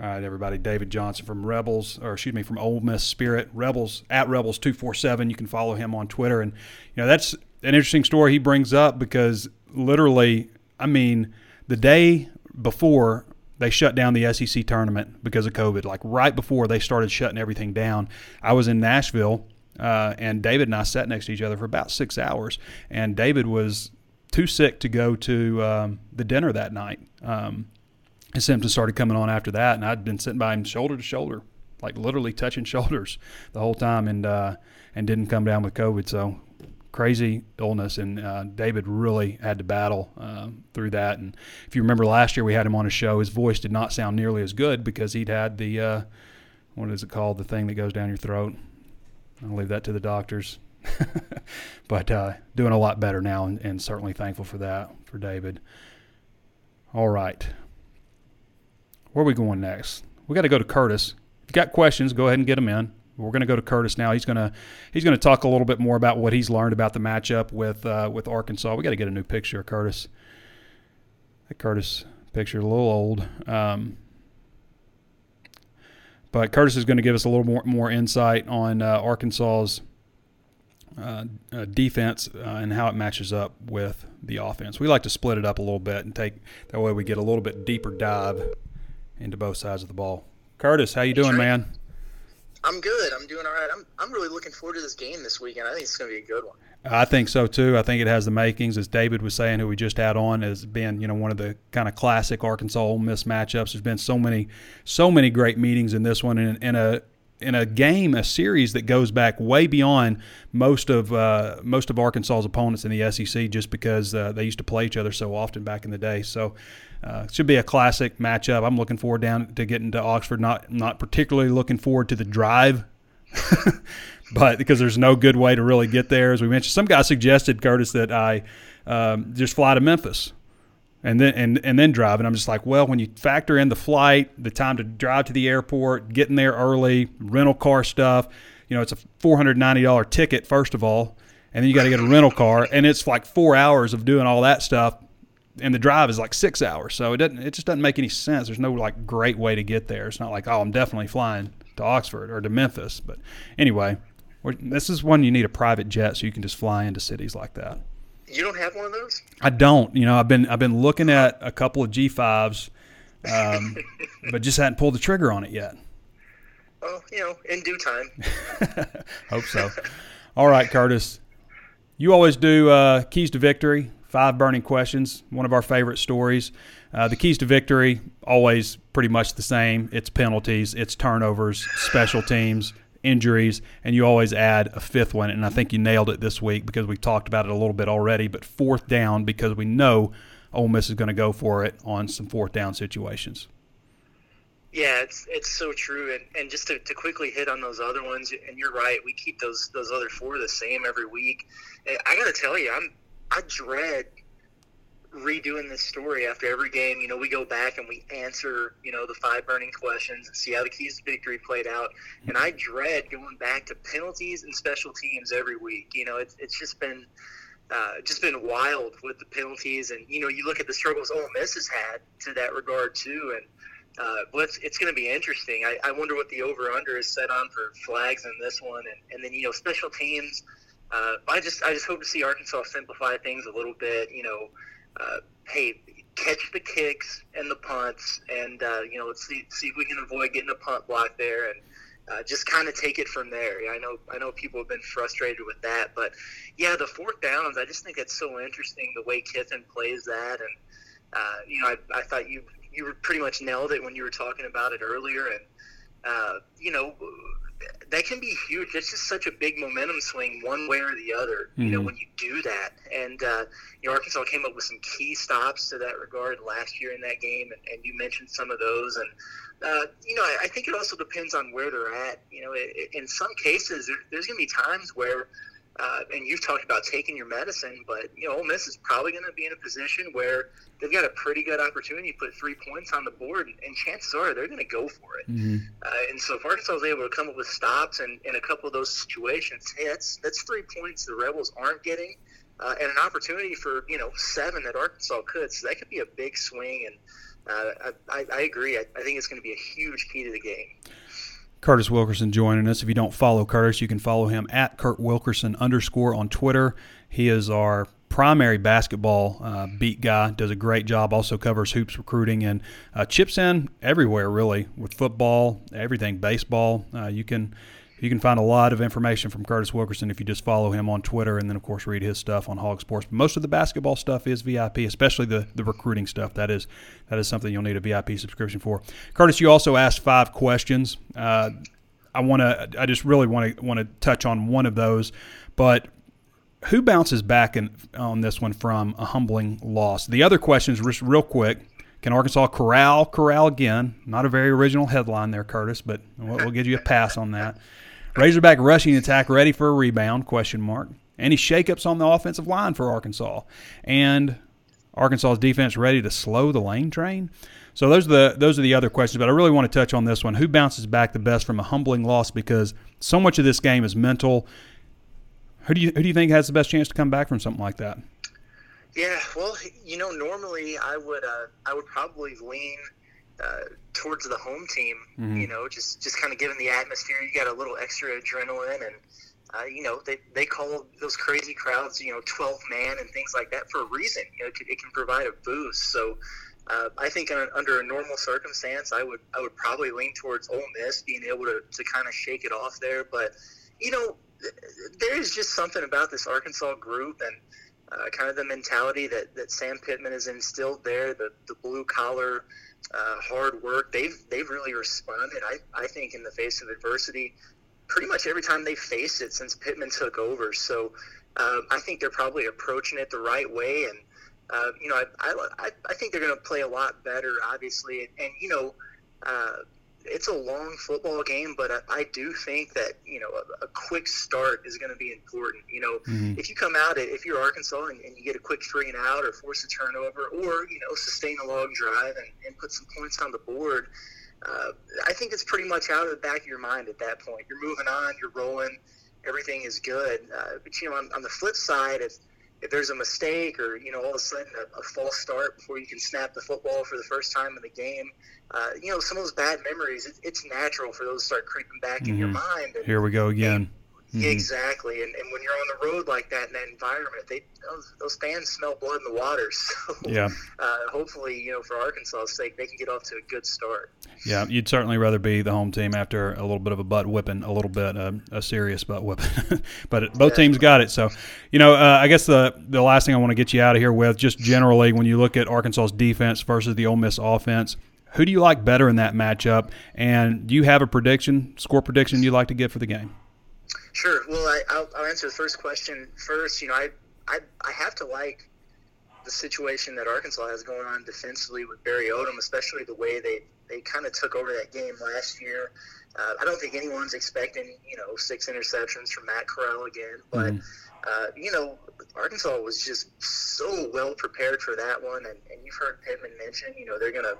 All right, everybody. David Johnson from Rebels, or excuse me, from Ole Miss Spirit Rebels at Rebels two four seven. You can follow him on Twitter, and you know that's an interesting story he brings up because literally, I mean, the day before they shut down the SEC tournament because of COVID. Like right before they started shutting everything down, I was in Nashville, uh, and David and I sat next to each other for about six hours. And David was too sick to go to um, the dinner that night. Um, his symptoms started coming on after that, and I'd been sitting by him shoulder to shoulder, like literally touching <laughs> shoulders the whole time, and uh, and didn't come down with COVID. So crazy illness, and uh, David really had to battle uh, through that. And if you remember last year, we had him on a show. His voice did not sound nearly as good because he'd had the uh, what is it called? The thing that goes down your throat. I'll leave that to the doctors. <laughs> but uh, doing a lot better now, and, and certainly thankful for that for David. All right, where are we going next? We got to go to Curtis. If you got questions, go ahead and get them in. We're going to go to Curtis now. He's going to he's going to talk a little bit more about what he's learned about the matchup with uh, with Arkansas. We got to get a new picture of Curtis. That Curtis picture a little old, um, but Curtis is going to give us a little more more insight on uh, Arkansas's uh, uh defense uh, and how it matches up with the offense. We like to split it up a little bit and take that way we get a little bit deeper dive into both sides of the ball. Curtis, how you doing, man? I'm good. I'm doing all right. I'm I'm really looking forward to this game this weekend. I think it's going to be a good one. I think so too. I think it has the makings, as David was saying, who we just had on, as being you know one of the kind of classic Arkansas Ole Miss matchups. There's been so many, so many great meetings in this one, and in a in a game, a series that goes back way beyond most of uh, most of Arkansas's opponents in the SEC, just because uh, they used to play each other so often back in the day. So uh, should be a classic matchup. I'm looking forward down to getting to Oxford. Not not particularly looking forward to the drive, <laughs> but because there's no good way to really get there. As we mentioned, some guy suggested Curtis that I um, just fly to Memphis and then and, and then drive. And I'm just like, well, when you factor in the flight, the time to drive to the airport, getting there early, rental car stuff, you know, it's a $490 ticket first of all, and then you got to get a rental car, and it's like four hours of doing all that stuff and the drive is like six hours. So it doesn't it just doesn't make any sense. There's no like great way to get there. It's not like oh I'm definitely flying to Oxford or to Memphis. But anyway, this is one you need a private jet so you can just fly into cities like that. You don't have one of those? I don't. You know I've been I've been looking at a couple of G5s, um, <laughs> but just hadn't pulled the trigger on it yet. Oh, you know, in due time. <laughs> Hope so. All right, Curtis. You always do uh, keys to victory Five burning questions, one of our favorite stories. Uh, the keys to victory, always pretty much the same. It's penalties, it's turnovers, special teams, injuries, and you always add a fifth one. And I think you nailed it this week because we talked about it a little bit already. But fourth down, because we know Ole Miss is going to go for it on some fourth down situations. Yeah, it's it's so true, and, and just to, to quickly hit on those other ones, and you're right, we keep those those other four the same every week. I got to tell you, I'm I dread redoing this story after every game. You know, we go back and we answer, you know, the five burning questions and see how the keys to victory played out. And I dread going back to penalties and special teams every week. You know, it's, it's just been uh, just been wild with the penalties, and you know, you look at the struggles Ole Miss has had to that regard too, and uh, it's, it's going to be interesting. I, I wonder what the over under is set on for flags in this one, and, and then you know, special teams. Uh, I just I just hope to see Arkansas simplify things a little bit. You know, uh, hey, catch the kicks and the punts, and uh, you know, let's see see if we can avoid getting a punt block there, and uh, just kind of take it from there. I know I know people have been frustrated with that, but yeah, the fourth downs. I just think it's so interesting the way Kiffin plays that, and uh, you know, I, I thought you you were pretty much nailed it when you were talking about it earlier, and uh, you know that can be huge. It's just such a big momentum swing one way or the other. Mm-hmm. You know, mm-hmm. when you do that, and uh, you know, Arkansas came up with some key stops to that regard last year in that game, and, and you mentioned some of those, and uh, you know, I, I, think it also depends on where they're at. You know, it, it, in some cases, there, there's going to be times where uh, and you've talked about taking your medicine, but you know, Ole Miss is probably going to be in a position where they've got a pretty good opportunity to put three points on the board, and chances are they're going to go for it. Mm-hmm. Uh, and so, if Arkansas is able to come up with stops and in a couple of those situations, hey, that's that's three points the Rebels aren't getting, uh, and an opportunity for you know seven that Arkansas could. So that could be a big swing, and uh, I, I, agree. I, I think it's going to be a huge key to the game. Curtis Wilkerson joining us. If you don't follow Curtis, you can follow him at Kurt Wilkerson underscore on Twitter. He is our primary basketball uh, beat guy. Does a great job. Also covers hoops recruiting and uh, chips in everywhere really with football, everything, baseball. Uh, you can you can find a lot of information from Curtis Wilkerson if you just follow him on Twitter and then, of course, read his stuff on Hawg Sports. But most of the basketball stuff is VIP, especially the, the recruiting stuff. That is that is something you'll need a VIP subscription for. Curtis, you also asked five questions. Uh, I want to. I just really want to want to touch on one of those, but who bounces back in, on this one from a humbling loss? The other questions, just real quick. Can Arkansas corral corral again? Not a very original headline there, Curtis, but we'll, we'll give you a pass on that. Razorback rushing attack ready for a rebound? Question mark. Any shakeups on the offensive line for Arkansas? And Arkansas's defense ready to slow the lane train? So those are the those are the other questions, but I really want to touch on this one. Who bounces back the best from a humbling loss? Because so much of this game is mental. Who do you who do you think has the best chance to come back from something like that? Yeah, well, you know, normally I would uh, I would probably lean uh, towards the home team. Mm-hmm. You know, just just kind of given the atmosphere, you got a little extra adrenaline, and uh, you know they they call those crazy crowds, you know, twelve man and things like that for a reason. You know, it can, it can provide a boost. So. Uh, I think under a normal circumstance, I would I would probably lean towards Ole Miss being able to, to kind of shake it off there. But you know, there is just something about this Arkansas group and uh, kind of the mentality that, that Sam Pittman has instilled there, the, the blue collar uh, hard work. They've they've really responded. I I think in the face of adversity, pretty much every time they face it since Pittman took over. So uh, I think they're probably approaching it the right way, and uh, you know I, I I think they're going to play a lot better, obviously, and, and you know. It's a long football game, but I, I do think that you know a, a quick start is going to be important. You know, mm-hmm. if you come out if you're Arkansas and, and, you get a quick three and out, or force a turnover, or you know sustain a long drive and, and put some points on the board, uh, I think it's pretty much out of the back of your mind at that point. You're moving on, you're rolling, everything is good. Uh, but you know, on, on the flip side, if if there's a mistake or you know all of a sudden a, a, false start before you can snap the football for the first time in the game, uh, you know some of those bad memories. It, it's natural for those to start creeping back mm-hmm. in your mm-hmm. mind. And, Here we go again. Mm-hmm. Exactly, and, and when you're on the road like that in that environment, they those, those fans smell blood in the water. <laughs> So yeah, uh, hopefully, you know, for Arkansas's sake, they can get off to a good start. Yeah, you'd certainly rather be the home team after a little bit of a butt whipping, a little bit uh, a serious butt whipping. <laughs> but both teams got it. So, you know, uh, I guess the the last thing I want to get you out of here with, just generally, when you look at Arkansas's defense versus the Ole Miss offense. Who do you like better in that matchup? And do you have a prediction, score prediction you'd like to get for the game? Sure. Well, I, will I'll answer the first question first. You know, I, I, I have to like the situation that Arkansas has going on defensively with Barry Odom, especially the way they, they kind of took over that game last year. Uh, I don't think anyone's expecting, you know, six interceptions from Matt Corral again, but, mm. uh, you know, Arkansas was just so well prepared for that one. And, and you've heard Pittman mention, you know, they're going to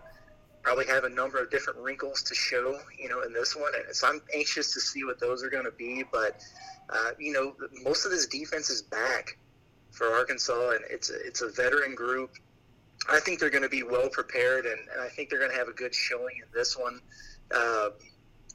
probably have a number of different wrinkles to show, you know, in this one. And so I'm anxious to see what those are going to be. But, uh, you know, most of this defense is back. for Arkansas, and it's a, it's a veteran group. I think they're going to be well prepared, and, and I think they're going to have a good showing in this one. Uh,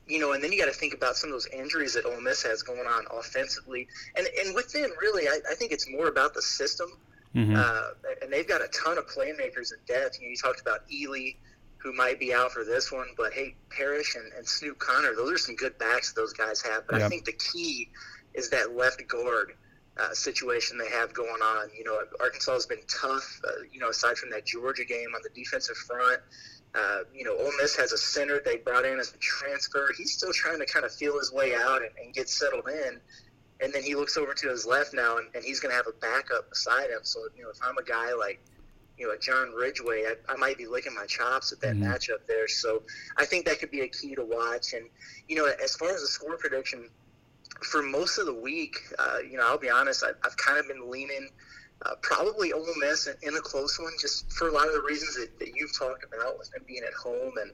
you know, and then you got to think about some of those injuries that Ole Miss has going on offensively, and and with them, really, I, I think it's more about the system. Mm-hmm. Uh, and they've got a ton of playmakers in depth. You, know, you talked about Ealy, who might be out for this one, but hey, Parrish and, and Snoop Conner, those are some good backs those guys have. But yep. I think the key is that left guard uh, situation they have going on. You know, Arkansas has been tough. Uh, you know, aside from that Georgia game on the defensive front, uh, you know, Ole Miss has a center they brought in as a transfer. He's still trying to kind of feel his way out and, and get settled in. And then he looks over to his left now, and, and he's going to have a backup beside him. So, you know, if I'm a guy like, you know, John Ridgeway, I, I might be licking my chops at that mm-hmm. matchup there. So I think that could be a key to watch. And, you know, as far as the score prediction, for most of the week, uh, you know, I'll be honest, I, I've kind of been leaning – uh, probably Ole Miss in, in, a close one, just for a lot of the reasons that, that you've talked about with them being at home and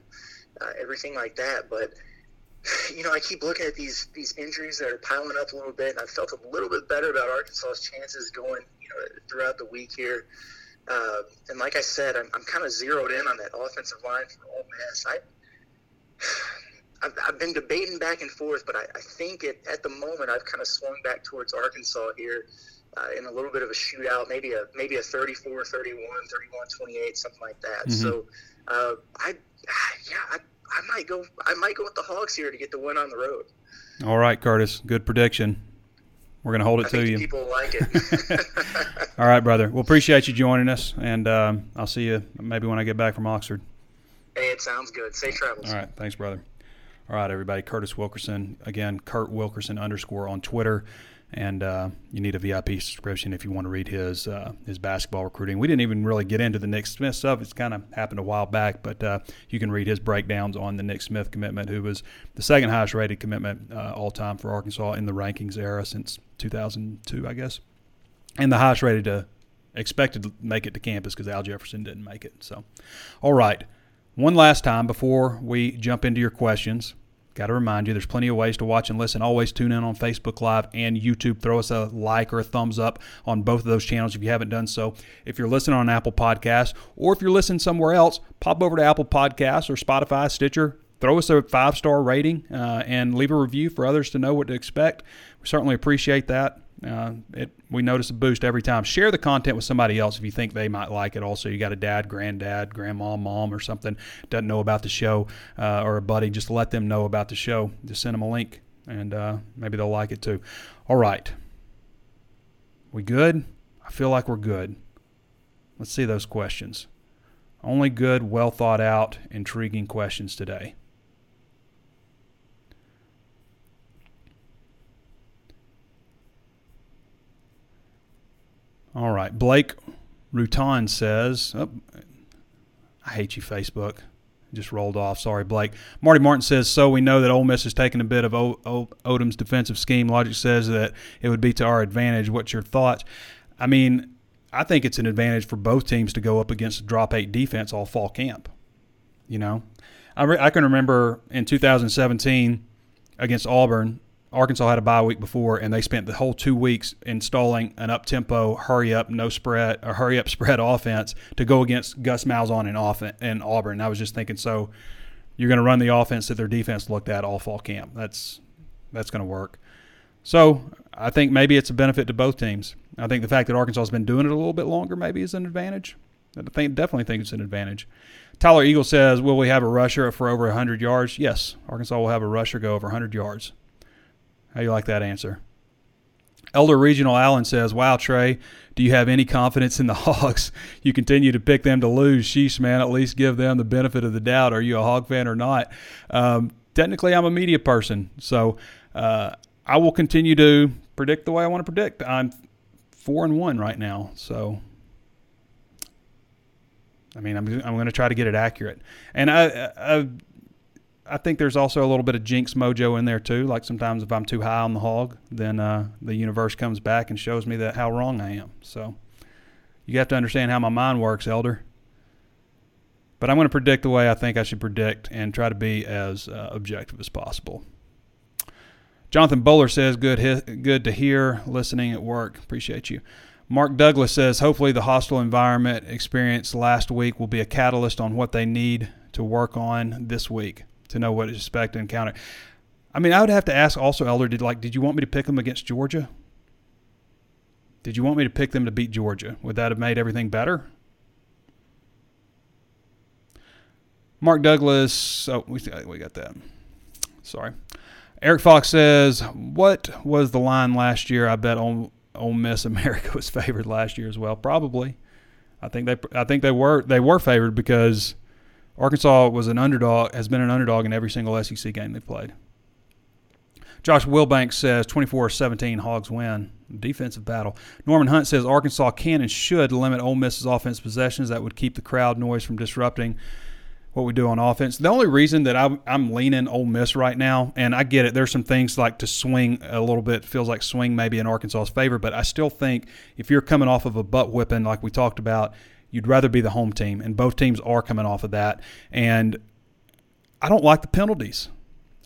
uh, everything like that. But you know, I keep looking at these these injuries that are piling up a little bit, and I felt a little bit better about Arkansas's chances going, you know, throughout the week here. Uh, and like I said, I'm, I'm kind of zeroed in on that offensive line for Ole Miss. I, <sighs> I've, I've been debating back and forth, but I, I think it, at the moment I've kind of swung back towards Arkansas here uh, in a little bit of a shootout, maybe a maybe a 34, 31, 31, 28, something like that. Mm-hmm. So uh, I <sighs> yeah, I, I might go I might go with the Hogs here to get the win on the road. All right, Curtis, good prediction. We're going to hold it I to you. People like it. <laughs> All right, brother. Well, appreciate you <laughs> joining us, and um, I'll see you maybe when I get back from Oxford. Hey, it sounds good. Safe travels. All right, thanks, brother. All right, everybody. Curtis Wilkerson again. Kurt Wilkerson underscore on Twitter and uh, you need a VIP subscription if you want to read his uh, his basketball recruiting. We didn't even really get into the Nick Smith stuff; it's kind of happened a while back, but uh, you can read his breakdowns on the Nick Smith commitment, who was the second highest rated commitment uh, all time for Arkansas in the rankings era since 2002, I guess, and the highest rated to expected to make it to campus because Al Jefferson didn't make it. So, all right, one last time before we jump into your questions. Got to remind you, there's plenty of ways to watch and listen. Always tune in on Facebook Live and YouTube. Throw us a like or a thumbs up on both of those channels if you haven't done so. If you're listening on Apple Podcasts or if you're listening somewhere else, pop over to Apple Podcasts or Spotify, Stitcher. Throw us a five star rating uh, and leave a review for others to know what to expect. Certainly appreciate that. Uh, it, we notice a boost every time. Share the content with somebody else if you think they might like it. Also, you got a dad, granddad, grandma, mom, or something doesn't know about the show, uh, or a buddy, just let them know about the show. Just send them a link, and uh, maybe they'll like it too. All right, we good? I feel like we're good. Let's see those questions. Only good, well thought out, intriguing questions today. All right. Blake Rutan says, oh, I hate you, Facebook. Just rolled off. Sorry, Blake. Marty Martin says, so we know that Ole Miss has taken a bit of o- o- Odom's defensive scheme. Logic says that it would be to our advantage. What's your thoughts? I mean, I think it's an advantage for both teams to go up against a drop eight defense all fall camp. You know, I, re- I can remember in 2017 against Auburn, Arkansas had a bye week before, and they spent the whole two weeks installing an up tempo, hurry up, no spread, or hurry up <laughs> spread offense to go against Gus Malzahn in, off- in Auburn. And I was just thinking, so you're going to run the offense that their defense looked at all fall camp. That's that's going to work. So I think maybe it's a benefit to both teams. I think the fact that Arkansas has been doing it a little bit longer maybe is an advantage. I think, definitely think it's an advantage. Tyler Eagle says, "Will we have a rusher for over 100 yards?" Yes, Arkansas will have a rusher go over 100 yards. How you like that answer? Elder Regional Allen says, Wow, Trey, do you have any confidence in the <laughs> Hogs? You continue to pick them to lose. Sheesh, man, at least give them the benefit of the doubt. Are you a Hog fan or not? Um, technically, I'm a media person, so uh, I will continue to predict the way I want to predict. I'm four and one right now, so I mean, I'm I'm going to try to get it accurate. And I, I I think there's also a little bit of jinx mojo in there too. Like sometimes if I'm too high on the hog, then uh, the universe comes back and shows me that how wrong I am. So you have to understand how my mind works, Elder. But I'm going to predict the way I think I should predict and try to be as uh, objective as possible. Jonathan Bowler says, "Good, good to hear. Listening at work. Appreciate you." Mark Douglas says, hopefully the hostile environment experience last week will be a catalyst on what they need to work on this week to know what to expect and encounter. I mean, I would have to ask also, Elder, did like, did you want me to pick them against Georgia? Did you want me to pick them to beat Georgia? Would that have made everything better? Mark Douglas, oh, we, we got that. Sorry. Eric Fox says, "What was the line last year? I bet Ole, Ole Miss America <laughs> was favored last year as well. Probably. I think they I think they were they were favored because Arkansas was an underdog has been an underdog in every single SEC game they played." Josh Wilbanks says 24-17 Hogs win. Defensive battle. Norman Hunt says Arkansas can and should limit Ole Miss's offense possessions. That would keep the crowd noise from disrupting what we do on offense. The only reason that I'm, I'm leaning Ole Miss right now, and I get it, there's some things like to swing a little bit, feels like swing maybe in Arkansas's favor, but I still think if you're coming off of a butt whipping like we talked about, you'd rather be the home team, and both teams are coming off of that. And I don't like the penalties.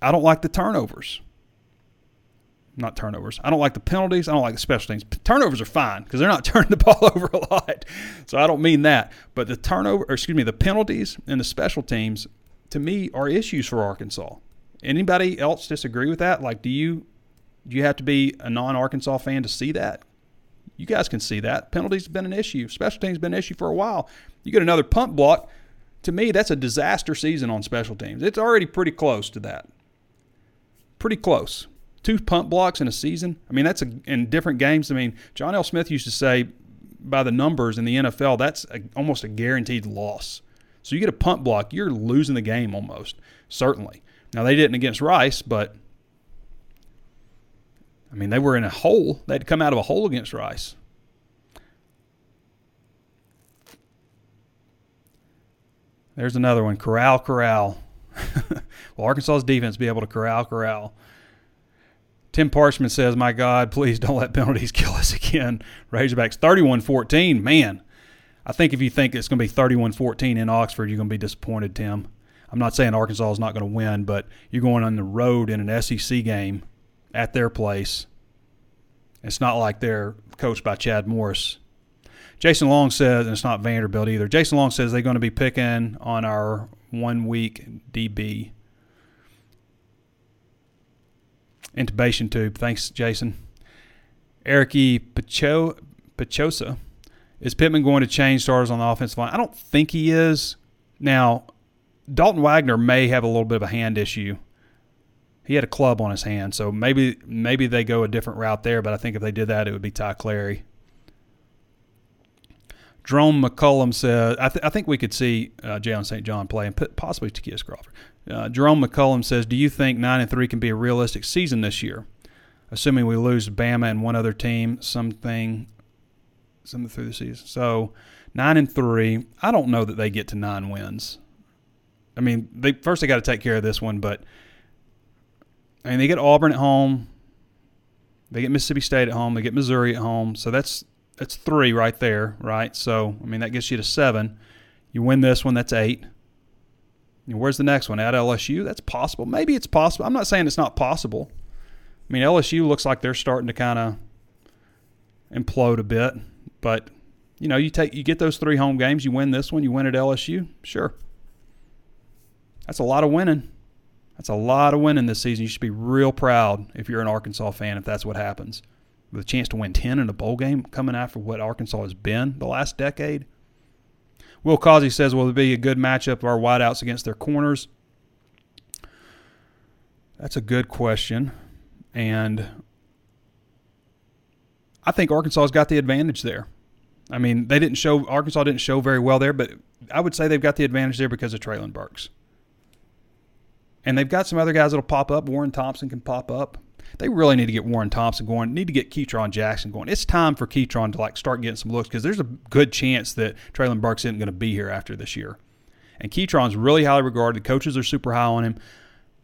I don't like the turnovers not turnovers. I don't like the penalties. I don't like the special teams. Turnovers are fine because they're not <laughs> turning the ball <laughs> over a lot. So I don't mean that. But the turnover, or excuse me, the penalties and the special teams, to me, are issues for Arkansas. Anybody else disagree with that? Like, do you do you have to be a non-Arkansas fan to see that? You guys can see that penalties have been an issue. Special teams been an issue for a while. You get another punt block. To me, that's a disaster season on special teams. It's already pretty close to that. Pretty close two punt blocks in a season. I mean, that's a, in different games. I mean, John L. Smith used to say by the numbers in the NFL, that's a, almost a guaranteed loss. So you get a punt block, you're losing the game almost, certainly. Now, they didn't against Rice, but I mean, they were in a hole. They'd come out of a hole against Rice. There's another one. Corral, corral. <laughs> well, Arkansas's defense be able to corral, corral. Tim Parchman says, My God, please don't let penalties <laughs> kill us again. Razorbacks 31 14. Man, I think if you think it's going to be 31 14 in Oxford, you're going to be disappointed, Tim. I'm not saying Arkansas is not going to win, but you're going on the road in an SEC game at their place. It's not like they're coached by Chad Morris. Jason Long says, and it's not Vanderbilt either. Jason Long says they're going to be picking on our one week DB intubation tube. Thanks, Jason. Eric E. Pacho, Pachosa. Is Pittman going to change starters on the offensive line? I don't think he is. Now, Dalton Wagner may have a little bit of a hand issue. He had a club on his hand, so maybe maybe they go a different route there. But I think if they did that, it would be Ty Clary. Jerome McCullum said, I, th- I think we could see uh, Jalen St. John play and possibly Ty'Kieast Crawford. Uh, Jerome McCullum says, "Do you think nine and three can be a realistic season this year, assuming we lose Bama and one other team, something, something through the season?" So nine and three. I don't know that they get to nine wins. I mean, they first they got to take care of this one, but I mean they get Auburn at home, they get Mississippi State at home, they get Missouri at home. So that's that's three right there, right? So I mean that gets you to seven. You win this one, that's eight. Where's the next one? At LSU? That's possible. Maybe it's possible. I'm not saying it's not possible. I mean, LSU looks like they're starting to kind of implode a bit, but you know, you take you get those three home games, you win this one, you win at LSU, sure. That's a lot of winning. That's a lot of winning this season. You should be real proud if you're an Arkansas fan if that's what happens. With a chance to win 10 in a bowl game coming after what Arkansas has been the last decade. Will Causey says, will it be a good matchup of our wideouts against their corners? That's a good question. And I think Arkansas's got the advantage there. I mean, they didn't show Arkansas didn't show very well there, but I would say they've got the advantage there because of Treylon Burks. And they've got some other guys that'll pop up. Warren Thompson can pop up they really need to get Warren Thompson going. Need to get Ketron Jackson going. It's time for Ketron to like start getting some looks because there's a good chance that Treylon Burks isn't going to be here after this year. And Ketron's really highly regarded. The coaches are super high on him,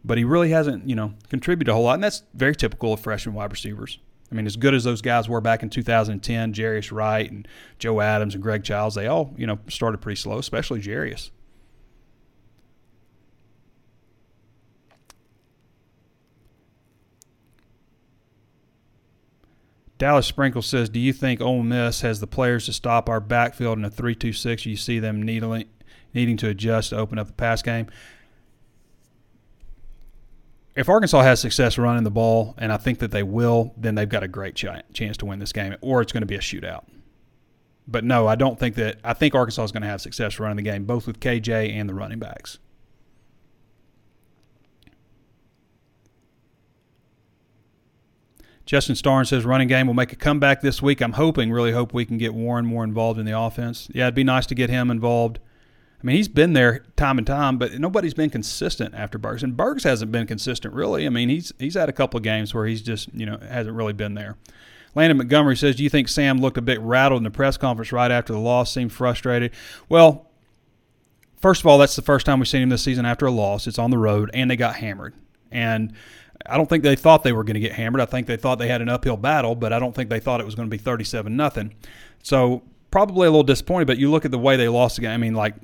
but he really hasn't, you know, contributed a whole lot. And that's very typical of freshman wide receivers. I mean, as good as those guys were back in 2010, Jarius Wright and Joe Adams and Greg Childs, they all, you know, started pretty slow, especially Jarius. Dallas Sprinkle says, "Do you think Ole Miss has the players to stop our backfield in a three-two-six? You see them needling, needing to adjust to open up the pass game." If Arkansas has success running the ball, and I think that they will, then they've got a great ch- chance to win this game, or it's going to be a shootout. But no, I don't think that. I think Arkansas is going to have success running the game, both with KJ and the running backs. Justin Starnes says running game will make a comeback this week. I'm hoping, really hope we can get Warren more involved in the offense. Yeah, it'd be nice to get him involved. I mean, he's been there time and time, but nobody's been consistent after Burks. And Burks hasn't been consistent really. I mean, he's he's had a couple of games where he's just you know hasn't really been there. Landon Montgomery says, "Do you think Sam looked a bit rattled in the press conference right after the loss? Seemed frustrated." Well, first of all, that's the first time we've seen him this season after a loss. It's on the road, and they got hammered. And I don't think they thought they were going to get hammered. I think they thought they had an uphill battle, but I don't think they thought it was going to be 37 nothing. So probably a little disappointed. But you look at the way they lost the game. I mean, like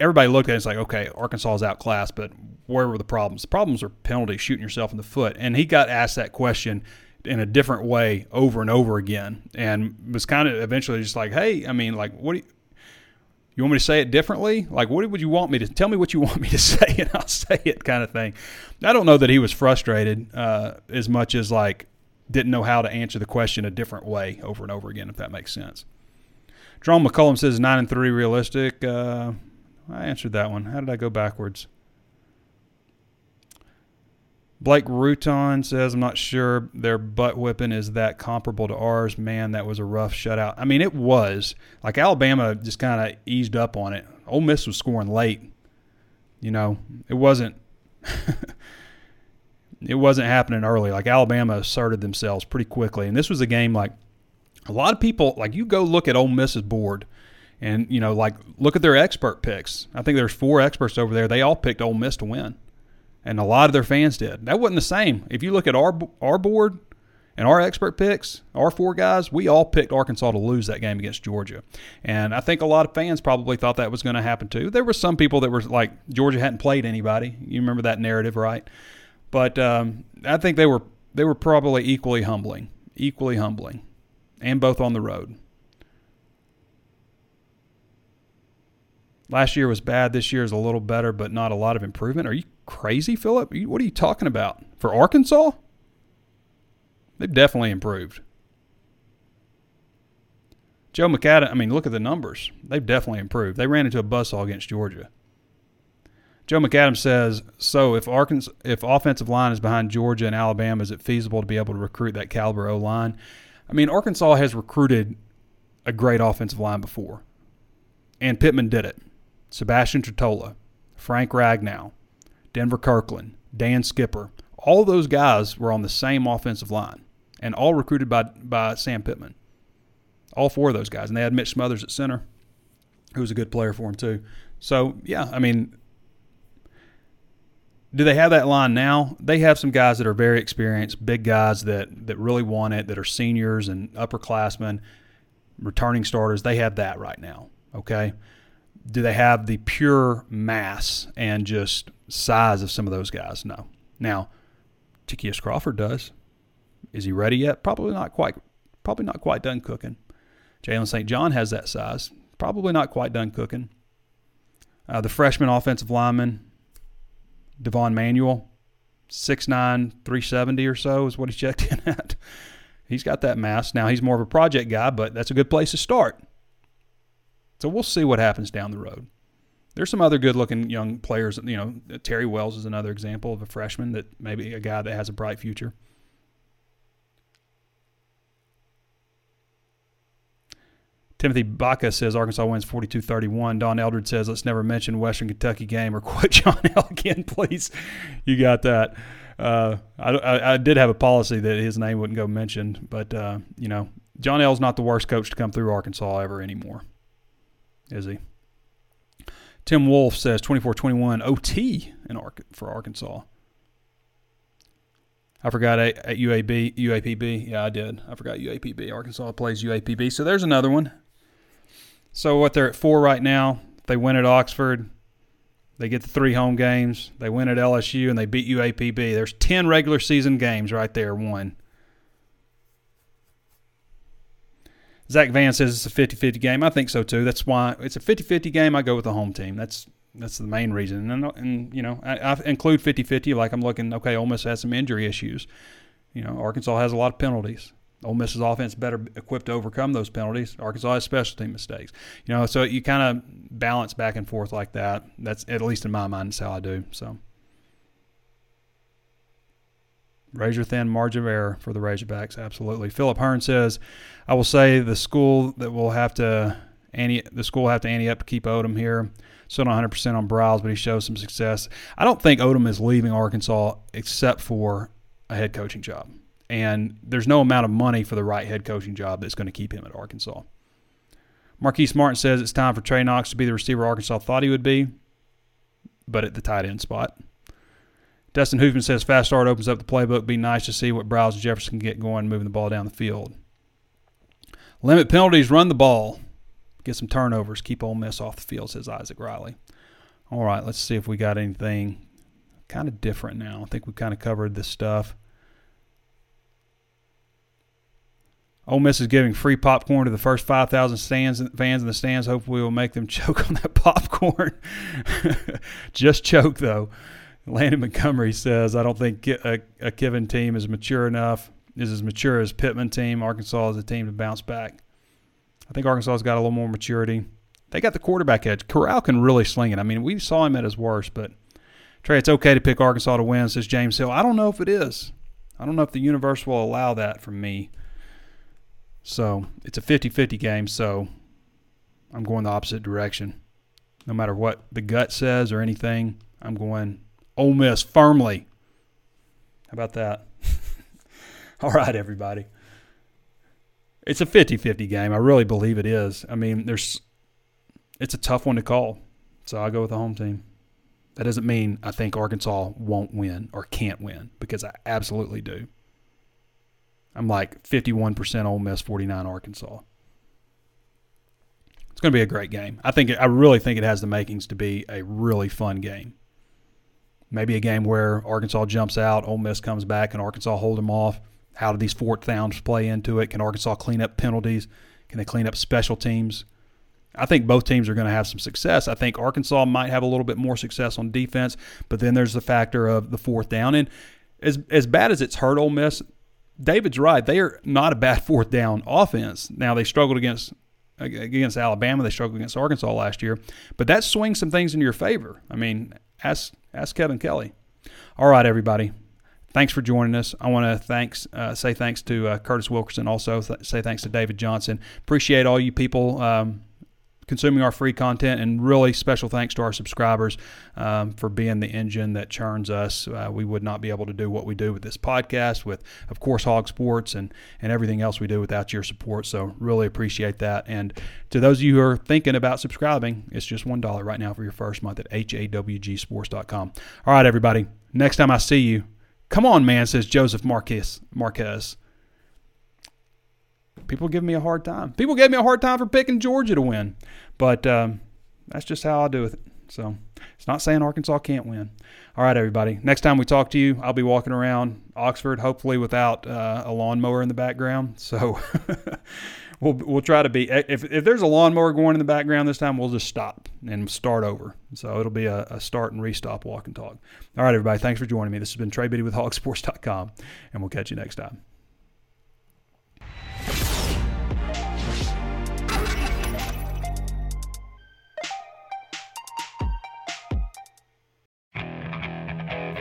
everybody looked at it, it's like, okay, Arkansas is outclassed, but where were the problems? The problems are penalties, shooting yourself in the foot. And he got asked that question in a different way over and over again, and was kind of eventually just like, hey, I mean, like, what do you, you want me to say it differently? Like, what would you want me to tell me what you <laughs> want me to say, and I'll say it, kind of thing. I don't know that he was frustrated uh, as much as like didn't know how to answer the question a different way over and over again, if that makes sense. Jerome McCullum says nine and three realistic. Uh, I answered that one. How did I go backwards? Blake Ruton says, I'm not sure their butt whipping is that comparable to ours. Man, that was a rough shutout. I mean, it was. Like Alabama just kind of eased up on it. Ole Miss was scoring late. You know, it wasn't <laughs> it wasn't happening early. Like Alabama asserted themselves pretty quickly. And this was a game like a lot of people like you go look at Ole Miss's board and you know like look at their expert picks. I think there's four experts over there. They all picked Ole Miss to win and a lot of their fans did. That wasn't the same. If you look at our our board and our expert picks, our four guys, we all picked Arkansas to lose that game against Georgia. And I think a lot of fans probably thought that was going to happen too. There were some people that were like Georgia hadn't played anybody. You remember that narrative, right? But um, I think they were they were probably equally humbling, equally humbling, and both on the road. Last year was bad. This year is a little better, but not a lot of improvement. Are you crazy, Philip? What are you talking about? For Arkansas? They've definitely improved. Joe McAdam, I mean, look at the numbers. They've definitely improved. They ran into a buzzsaw against Georgia. Joe McAdam says, so if Arkansas, if offensive line is behind Georgia and Alabama, is it feasible to be able to recruit that caliber O line? I mean, Arkansas has recruited a great offensive line before, and Pittman did it. Sebastian Tretola, Frank Ragnow, Denver Kirkland, Dan Skipper, all those guys were on the same offensive line and all recruited by, by Sam Pittman. All four of those guys. And they had Mitch Smothers at center, who was a good player for him, too. So, yeah, I mean, do they have that line now? They have some guys that are very experienced, big guys that, that really want it, that are seniors and upperclassmen, returning starters. They have that right now, okay? Do they have the pure mass and just size of some of those guys? No. Now, Ty'Kieast Crawford does. Is he ready yet? Probably not quite. Probably not quite done cooking. Jalen St. John has that size. Probably not quite done cooking. Uh, the freshman offensive lineman, Devon Manuel, 6'9", 370 or so is what he checked <laughs> in at. He's got that mass. Now he's more of a project guy, but that's a good place to start. So we'll see what happens down the road. There's some other good-looking young players. You know, Terry Wells is another example of a freshman that maybe a guy that has a bright future. Timothy Baca says Arkansas wins 42-31. Don Eldred says let's never mention Western Kentucky game or <laughs> quote John L again, please. You got that. Uh, I, I, I, did have a policy that his name wouldn't go mentioned, but uh, you know John L's not the worst coach to come through Arkansas ever anymore is he? Tim Wolf says 24-21 OT in Ar- for Arkansas. I forgot at UAB UAPB. Yeah, I did. I forgot UAPB. Arkansas plays UAPB. So there's another one. So what they're at four right now. They win at Oxford, they get the three home games. They win at LSU and they beat UAPB. There's ten regular season games right there. One. Zach Van says it's a 50-50 game. I think so too. That's why it's a 50-50 game. I go with the home team. That's that's the main reason. And, and you know, I, I include 50-50 like I'm looking, okay, Ole Miss has some injury issues. You know, Arkansas has a lot of penalties. Ole Miss's offense better equipped to overcome those penalties. Arkansas has special team mistakes. You know, so you kind of balance back and forth like that. That's at least in my mind, that's how I do. So razor thin margin of error for the Razorbacks. Absolutely. Philip Hearn says, "I will say the school that will have to the school will have to ante up to keep Odom here. Still not 100 percent on Briles, but he shows some success. I don't think Odom is leaving Arkansas except for a head coaching job." and there's no amount of money for the right head coaching job that's going to keep him at Arkansas. Marquise Martin says it's time for Trey Knox to be the receiver Arkansas thought he would be, but at the tight end spot. Dustin Hoofman says fast start opens up the playbook. Be nice to see what Briles and Jefferson can get going, moving the ball down the field. Limit penalties, run the ball, get some turnovers, keep Ole Miss off the field, says Isaac Riley. All right, let's see if we got anything kind of different now. I think we kind of covered this stuff. Ole Miss is giving free popcorn to the first 5,000 stands, fans in the stands. Hopefully, we'll make them <laughs> choke on that popcorn. <laughs> Just choke, though. Landon Montgomery says, I don't think a, a Kiffin team is mature enough, is as mature as Pittman team. Arkansas is a team to bounce back. I think Arkansas's got a little more maturity. They got the quarterback edge. Corral can really sling it. I mean, we saw him at his worst, but Trey, it's okay to pick Arkansas to win, says James Hill. I don't know if it is. I don't know if the universe will allow that from me. So it's a 50 50 game. So I'm going the opposite direction. No matter what the gut says or anything, I'm going Ole Miss firmly. How about that? <laughs> All right, everybody. It's a 50 50 game. I really believe it is. I mean, there's it's a tough one to call. So I go with the home team. That doesn't mean I think Arkansas won't win or can't win because I absolutely do. I'm like 51% Ole Miss, 49 Arkansas. It's going to be a great game. I think I really think it has the makings to be a really fun game. Maybe a game where Arkansas jumps out, Ole Miss comes back, and Arkansas hold them off. How do these fourth downs play into it? Can Arkansas clean up penalties? Can they clean up special teams? I think both teams are going to have some success. I think Arkansas might have a little bit more success on defense, but then there's the factor of the fourth down. And as as bad as it's hurt Ole Miss, David's right. They are not a bad fourth down offense. Now they struggled against against Alabama. They struggled against Arkansas last year, but that swings some things in your favor. I mean, ask ask Kevin Kelley. All right, everybody. Thanks for joining us. I want to thanks uh, say thanks to uh, Curtis Wilkerson. Also, th- say thanks to David Johnson. Appreciate all you people um, consuming our free content, and really special thanks to our subscribers um, for being the engine that churns us. Uh, we would not be able to do what we do with this podcast, with of course Hawg Sports and and everything else we do without your support. So really appreciate that. And to those of you who are thinking about subscribing, it's just one dollar right now for your first month at hawgsports.com. All right, everybody. Next time I see you, come on, man, says Joseph Marquez. Marquez people give me a hard time. People gave me a hard time for picking Georgia to win, but um, that's just how I do it. So it's not saying Arkansas can't win. All right, everybody. Next time we talk to you, I'll be walking around Oxford, hopefully without uh, a lawnmower in the background. <laughs> So we'll we'll try to be. If if there's a lawnmower going in the background this time, we'll just stop and start over. So it'll be a, a start and restop walk and talk. All right, everybody. Thanks for joining me. This has been Trey Biddy with hawgsports.com, and we'll catch you next time.